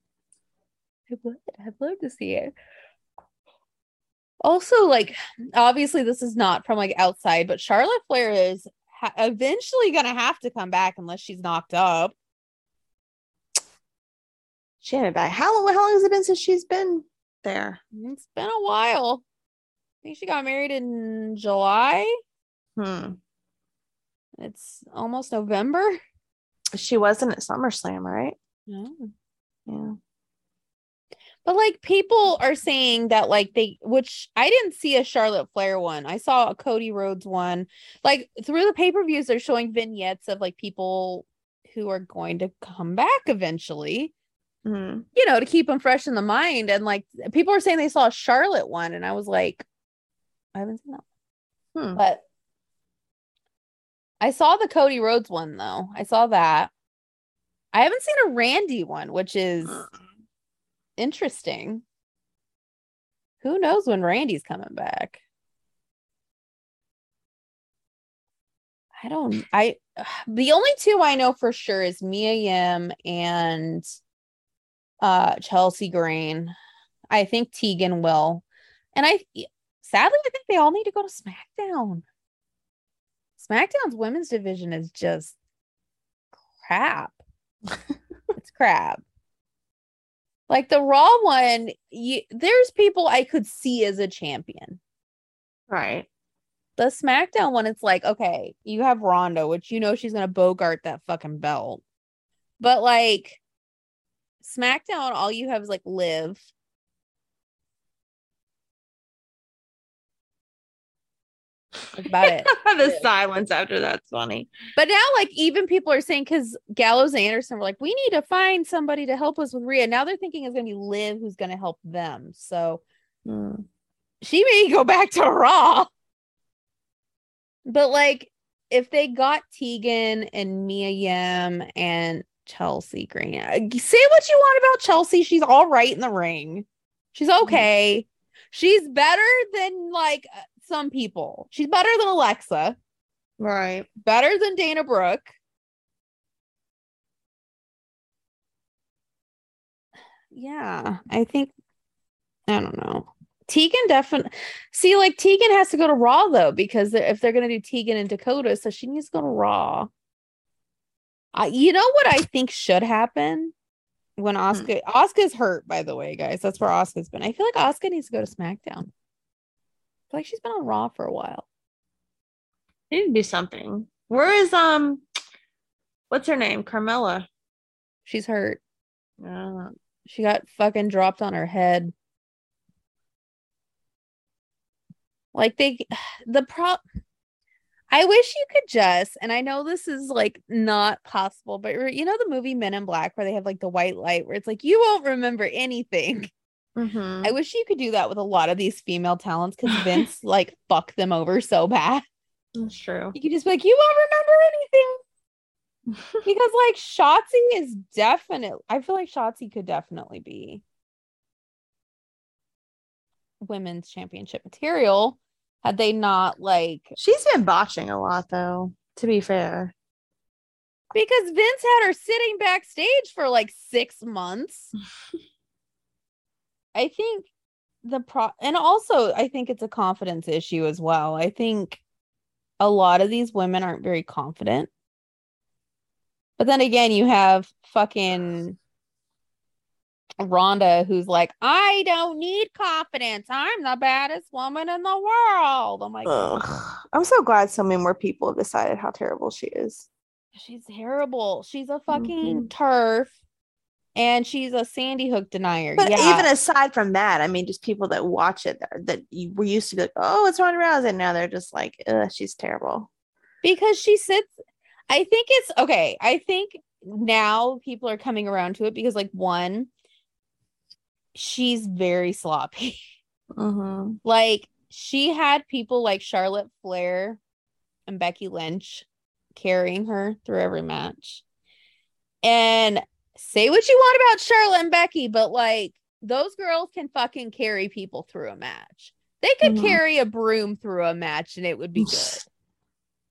I would. I'd love to see it. Also, like obviously, this is not from like outside, but Charlotte Flair is ha- eventually gonna have to come back unless she's knocked up. She hadn't been back. How long? How long has it been since she's been there? It's been a while. I think she got married in July. Hmm. It's almost November. She wasn't at SummerSlam, right? No. Yeah. But like people are saying that like they which I didn't see a Charlotte Flair one. I saw a Cody Rhodes one. Like through the pay-per-views they're showing vignettes of like people who are going to come back eventually, Hmm. you know, to keep them fresh in the mind and like people are saying they saw a Charlotte one and I was like I haven't seen that. Hmm. But I saw the Cody Rhodes one though. I saw that. I haven't seen a Randy one, which is interesting. Who knows when Randy's coming back? I don't I the only two I know for sure is Mia Yim and uh Chelsea Green. I think Tegan will. And I sadly I think they all need to go to SmackDown. SmackDown's women's division is just crap. it's crap. Like the Raw one, you, there's people I could see as a champion. Right. The SmackDown one, it's like, okay, you have Ronda, which you know she's gonna bogart that fucking belt. But like SmackDown, all you have is like Liv. That's about it. the silence after that's funny. But now, like, even people are saying because Gallows and Anderson were like, we need to find somebody to help us with Rhea. Now they're thinking it's going to be Liv who's going to help them. So Hmm. she may go back to Raw. But like, if they got Tegan and Mia Yim and Chelsea Green, uh, say what you want about Chelsea. She's all right in the ring. She's okay. She's better than like uh, some people. She's better than Alexa, Right. better than Dana Brooke. Yeah, I think I don't know. Tegan definitely see like Tegan has to go to Raw though because they're- if they're gonna do Tegan and Dakota, so she needs to go to Raw. Uh, you know what I think should happen when Oscar Oscar's hurt, by the way, guys. That's where Oscar's been. I feel like Oscar needs to go to SmackDown. I feel like she's been on Raw for a while. Need to do something. Where is um what's her name? Carmella. She's hurt. Uh, She got fucking dropped on her head. Like they the pro I wish you could just and I know this is like not possible, but you know the movie Men in Black where they have like the white light where it's like you won't remember anything. mhm. I wish you could do that with a lot of these female talents because Vince like fucked them over so bad. That's true. You could just be like, you won't remember anything. because like Shotzi is definitely I feel like Shotzi could definitely be women's championship material had they not like She's been botching a lot though, to be fair. because Vince had her sitting backstage for like six months. I think the pro and also I think it's a confidence issue as well. I think a lot of these women aren't very confident. But then again, you have fucking Ronda who's like, I don't need confidence. I'm the baddest woman in the world. I'm like, Ugh. I'm so glad so many more people have decided how terrible she is. she's terrible. She's a fucking Mhm. TERF and she's a Sandy Hook denier. But yeah. even aside from that, I mean, just people that watch it that, that you were used to be like, oh, it's Ronda Rousey. And now they're just like, Ugh, she's terrible. because she sits i think it's okay i think now people are coming around to it because like one she's very sloppy Mm-hmm. like she had people like charlotte flair and becky lynch carrying her through every match and say what you want about charlotte and becky but like those girls can fucking carry people through a match they could Mhm. carry a broom through a match and it would be good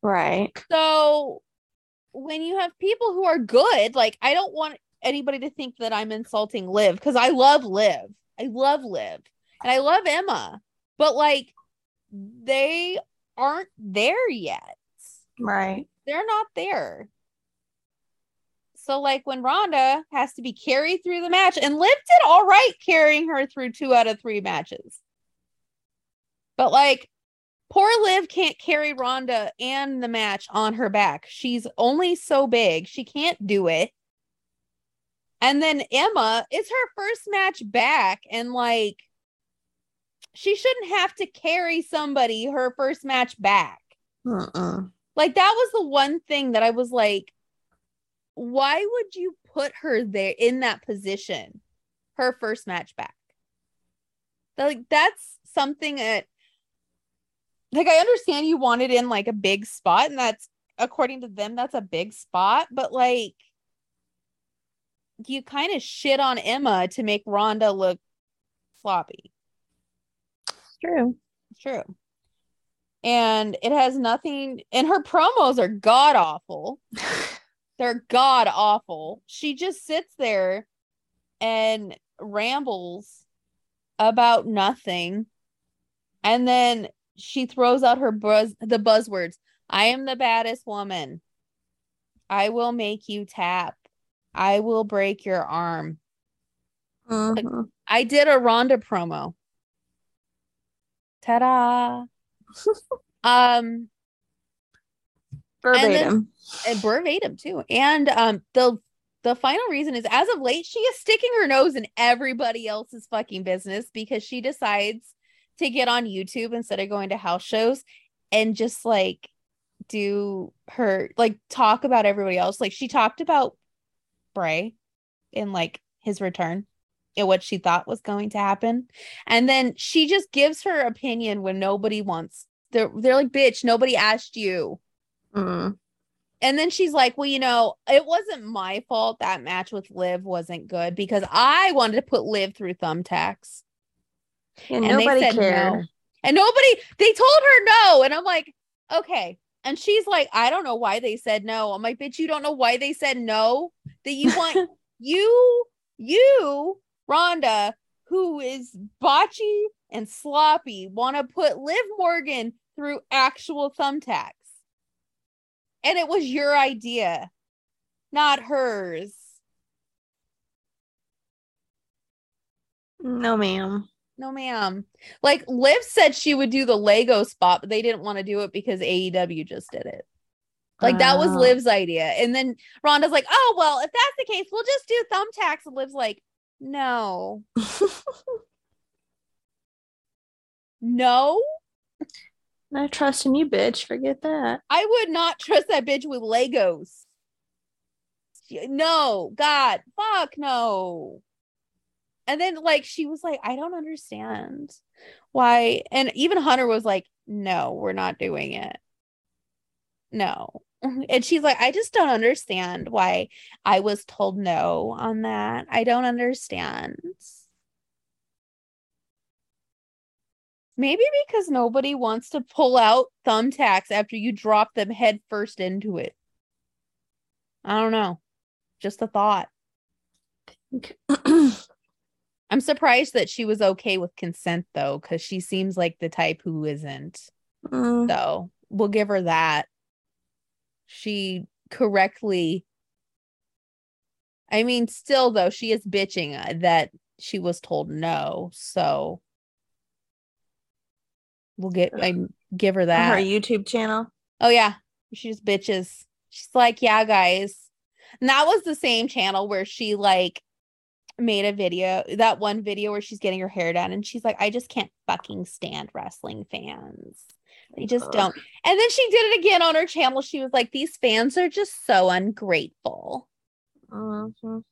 Right. So when you have people who are good, like I don't want anybody to think that I'm insulting Liv because I love Liv. I love Liv and I love Emma, but like they aren't there yet. Right. They're not there. So like when Ronda has to be carried through the match, and Liv did all right carrying her through two out of three matches. But like poor Liv can't carry Ronda and the match on her back. She's only so big. She can't do it. And then Emma, it's her first match back and like she shouldn't have to carry somebody her first match back. Mm-mm. Like that was the one thing that I was like, why would you put her there in that position, her first match back? Like that's something that, like, I understand you wanted in like a big spot, and that's according to them, that's a big spot, but like, you kind of shit on Emma to make Ronda look sloppy. true. It's true. And it has nothing, and her promos are god awful. They're god awful. She just sits there and rambles about nothing. And then she throws out her buzz the buzzwords. I am the baddest woman. I will make you tap. I will break your arm. Mhm. I did a Ronda promo. Ta-da. um Verbatim. and verbatim too. And um the the final reason is as of late, she is sticking her nose in everybody else's fucking business because she decides to get on YouTube instead of going to house shows and just like do her like talk about everybody else. Like she talked about Bray in like his return and what she thought was going to happen. And then she just gives her opinion when nobody wants. They're they're like, bitch, nobody asked you. Mm. And then she's like, Well, you know, it wasn't my fault that match with Liv wasn't good because I wanted to put Liv through thumbtacks. Yeah, And nobody they said cared. no. And nobody, they told her no. And I'm like, Okay. And she's like, I don't know why they said no. I'm like, Bitch, you don't know why they said no? That you want you, you, Ronda, who is botchy and sloppy, want to put Liv Morgan through actual thumbtacks. And it was your idea, not hers. No, ma'am. No, ma'am. Like Liv said she would do the Lego spot, but they didn't want to do it because AEW just did it. Like that was Oh. Liv's idea. And then Ronda's like, oh, well, if that's the case, we'll just do thumbtacks. And Liv's like, no, no, Not trusting you, bitch. Forget that. I would not trust that bitch with Legos. No, God, fuck no. And then like she was like, I don't understand why. And even Hunter was like, No, we're not doing it. No. And she's like, I just don't understand why I was told no on that. I don't understand. Maybe because nobody wants to pull out thumbtacks after you drop them head first into it. I don't know. Just a thought. I'm surprised that she was okay with consent though, because she seems like the type who isn't. Mm. So we'll give her that. She correctly. I mean, still though, she is bitching uh, that she was told no. So we'll get I give her that. Her YouTube channel. Oh yeah, she just bitches. She's like, yeah, guys. And that was the same channel where she like made a video, that one video where she's getting her hair done, and she's like, I just can't fucking stand wrestling fans. They just Ugh. don't. And then she did it again on her channel. She was like, these fans are just so ungrateful. Mhm.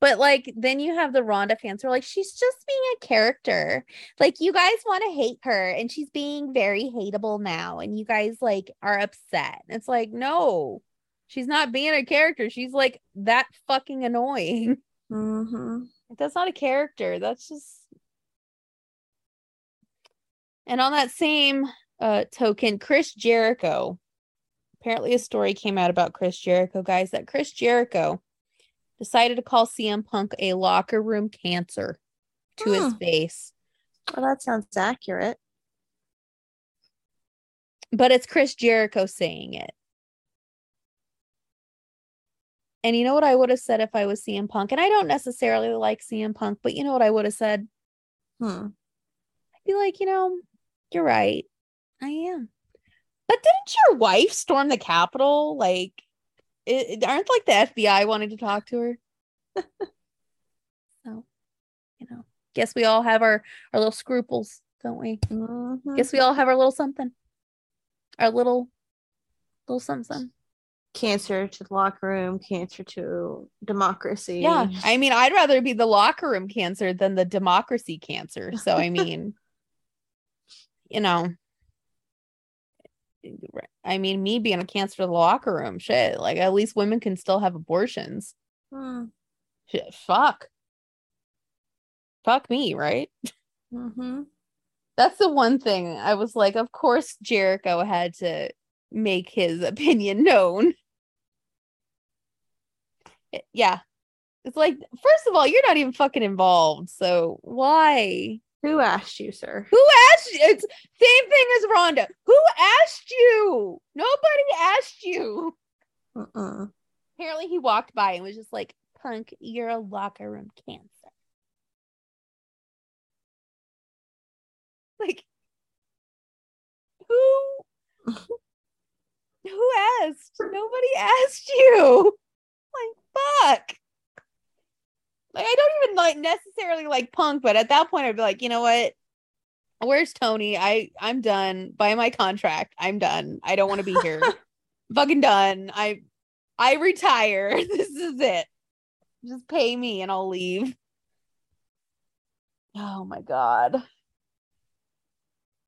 But like then you have the Ronda fans who are like, she's just being a character. Like you guys want to hate her and she's being very hateable now. And you guys like are upset. It's like, no, she's not being a character. She's like that fucking annoying. Mhm. That's not a character. That's just and on that same uh token, Chris Jericho. Apparently a story came out about Chris Jericho, guys, that Chris Jericho decided to call CM Punk a locker room cancer to his Hmm. face. Well, that sounds accurate. But it's Chris Jericho saying it. And you know what I would have said if I was CM Punk? And I don't necessarily like CM Punk, but you know what I would have said? Hmm. I'd be like, you know, you're right. I am. But didn't your wife storm the Capitol? Like, it, it- aren't like the FBI wanting to talk to her? so, you know, guess we all have our our little scruples, don't we? Mhm. Guess we all have our little something, our little little something. Cancer to the locker room, cancer to democracy. Yeah, I mean, I'd rather be the locker room cancer than the democracy cancer. So, I mean, you know, I mean, me being a cancer to the locker room, shit. Like, at least women can still have abortions. Hmm. Shit, fuck. fuck me, right? Mm-hmm. That's the one thing I was like, of course Jericho had to make his opinion known. It- yeah. It's like, first of all, you're not even fucking involved. So why? Who asked you, sir? Who asked you? It's same thing as Ronda. Who asked you? Nobody asked you. Uh-uh. Apparently he walked by and was just like, Punk, you're a locker room cancer. Like, who? who asked? Nobody asked you. Like, fuck. Like, I don't even like necessarily like Punk, but at that point, I'd be like, you know what? Where's Tony? I I'm done by my contract. I'm done. I don't want to be here. Fucking done. I I retire. This is it. Just pay me and I'll leave. Oh my god.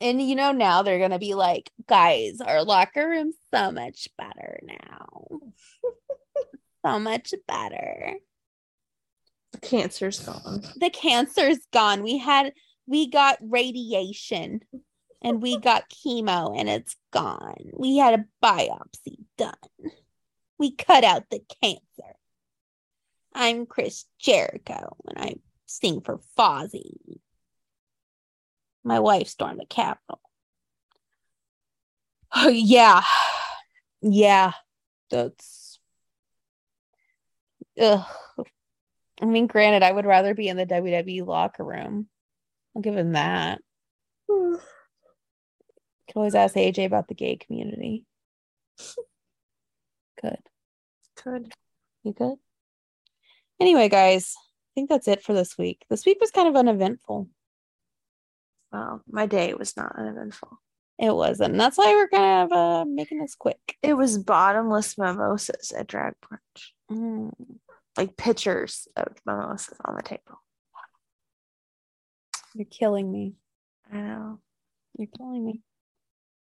And you know now they're gonna be like, guys, our locker room's so much better now. so much better. The cancer's gone. The cancer's gone. We had we got radiation and we got chemo and it's gone. We had a biopsy done. We cut out the cancer. I'm Chris Jericho and I sing for Fozzy. My wife stormed the Capitol. Oh, yeah. Yeah. That's. Ugh. I mean, granted, I would rather be in the WWE locker room. I'll give him that. Could always ask AJ about the gay community. Good. Good. You good? Anyway, guys, I think that's it for this week. This week was kind of uneventful. Well, My day was not uneventful. It wasn't. And that's why we're kind of uh, making this quick. It was bottomless mimosas at drag brunch. Mm. Like pictures of mimosas on the table. You're killing me. I know. You're killing me.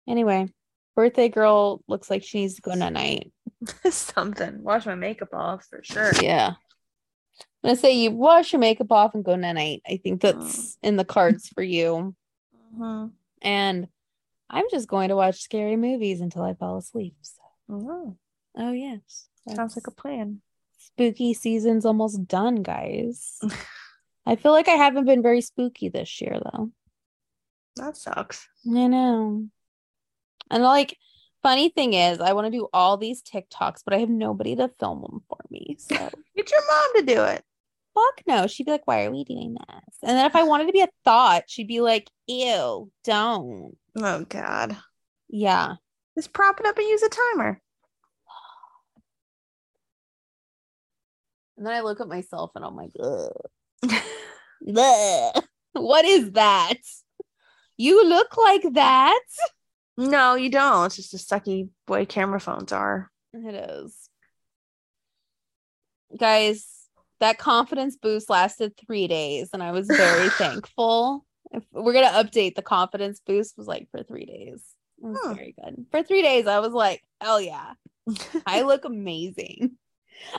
Anyway, birthday girl looks like she needs to go night night. Something. Wash my makeup off for sure. Yeah. I'm gonna say you wash your makeup off and go night night. I think that's in the cards for you. Mhm. And I'm just going to watch scary movies until I fall asleep. So, Mhm. oh yes, Sounds like a plan. Spooky season's almost done, guys. I feel like I haven't been very spooky this year though. That sucks. I know. And like, funny thing is, I want to do all these TikToks, but I have nobody to film them for me. So Get your mom to do it. fuck no. She'd be like, "Why are we doing this?" And then if I wanted to be a thought, she'd be like, "Ew, don't." Oh God. Yeah. Just prop it up and use a timer. And then I look at myself and I'm like, Ugh. What is that? You look like that. no, you don't. It's just a sucky way camera phones are. It is. Guys, that confidence boost lasted three days and I was very thankful. If we're gonna update the confidence boost was like for three days. It was Hmm. very good. For three days, I was like, hell yeah. I look amazing.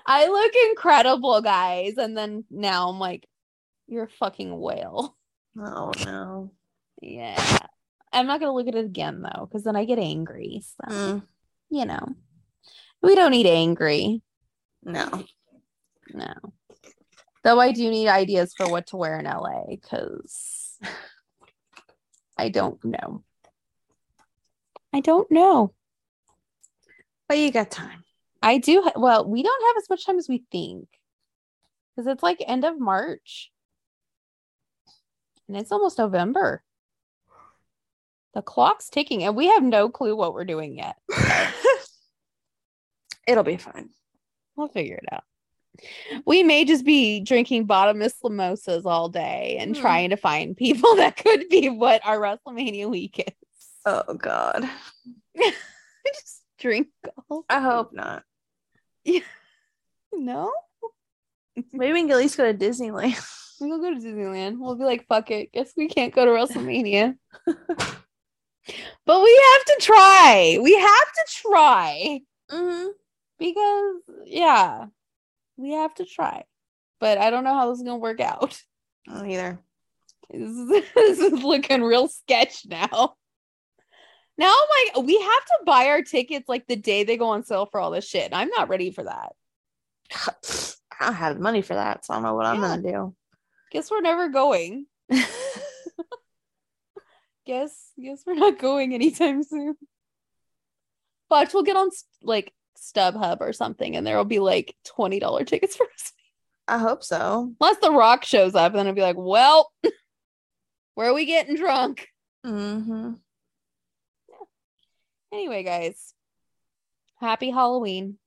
I look incredible, guys. And then now I'm like, you're a fucking whale. oh no. Yeah. I'm not gonna look at it again though, because then I get angry. So Mm, you know. We don't need angry. no. No. Though I do need ideas for what to wear in LA because I don't know. I don't know. But you got time. I do. Ha- well, we don't have as much time as we think because it's like end of March and it's almost November. The clock's ticking and we have no clue what we're doing yet. It'll be fine. We'll figure it out. We may just be drinking bottomless mimosas all day and Hmm. trying to find people that could be what our WrestleMania week is. Oh God. I just drink all. I hope not. No, Maybe we can at least go to Disneyland. we'll go to Disneyland. We'll be like, fuck it. Guess we can't go to WrestleMania. but we have to try. We have to try Mm-hmm. because, yeah, we have to try. But I don't know how this is gonna work out. I don't either. This, this is looking real sketch now. Now I'm like, we have to buy our tickets like the day they go on sale for all this shit. I'm not ready for that. I don't have the money for that, so I don't know what I'm gonna do. Guess we're never going. Guess guess we're not going anytime soon. But we'll get on like StubHub or something, and there will be like twenty dollar tickets for us. I hope so. Unless The Rock shows up, and then I'll be like, "Well, where are we getting drunk?" Mm-hmm. Anyway, guys, happy Halloween,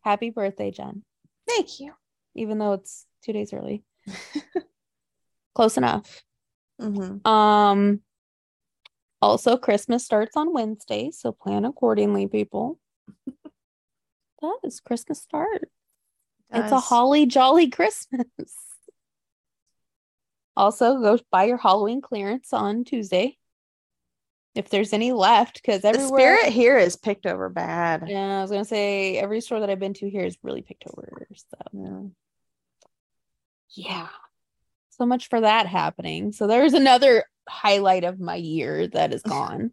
happy birthday, Jen. Thank you. Even though it's two days early, close enough. Mm-hmm. Um. Also, Christmas starts on Wednesday, so plan accordingly, people. does Christmas start? It's a holly jolly Christmas. Also, go buy your Halloween clearance on Tuesday. If there's any left, because The everywhere. spirit here is picked over bad. Yeah, I was gonna say every store that I've been to here is really picked over. So Yeah. yeah. So much for that happening. So there's another highlight of my year that is gone.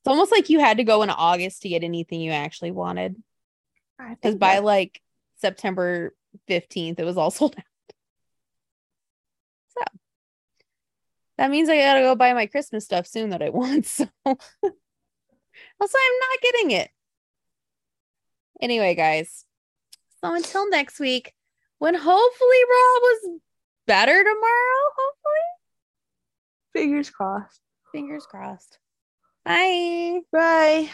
it's almost like you had to go in August to get anything you actually wanted. Because by that- like September 15th, it was all sold out. So that means I gotta go buy my Christmas stuff soon that I want. So also I'm not getting it. Anyway, guys. So until next week, when hopefully Rob was better tomorrow, hopefully. fingers crossed. Fingers crossed. Bye. Bye.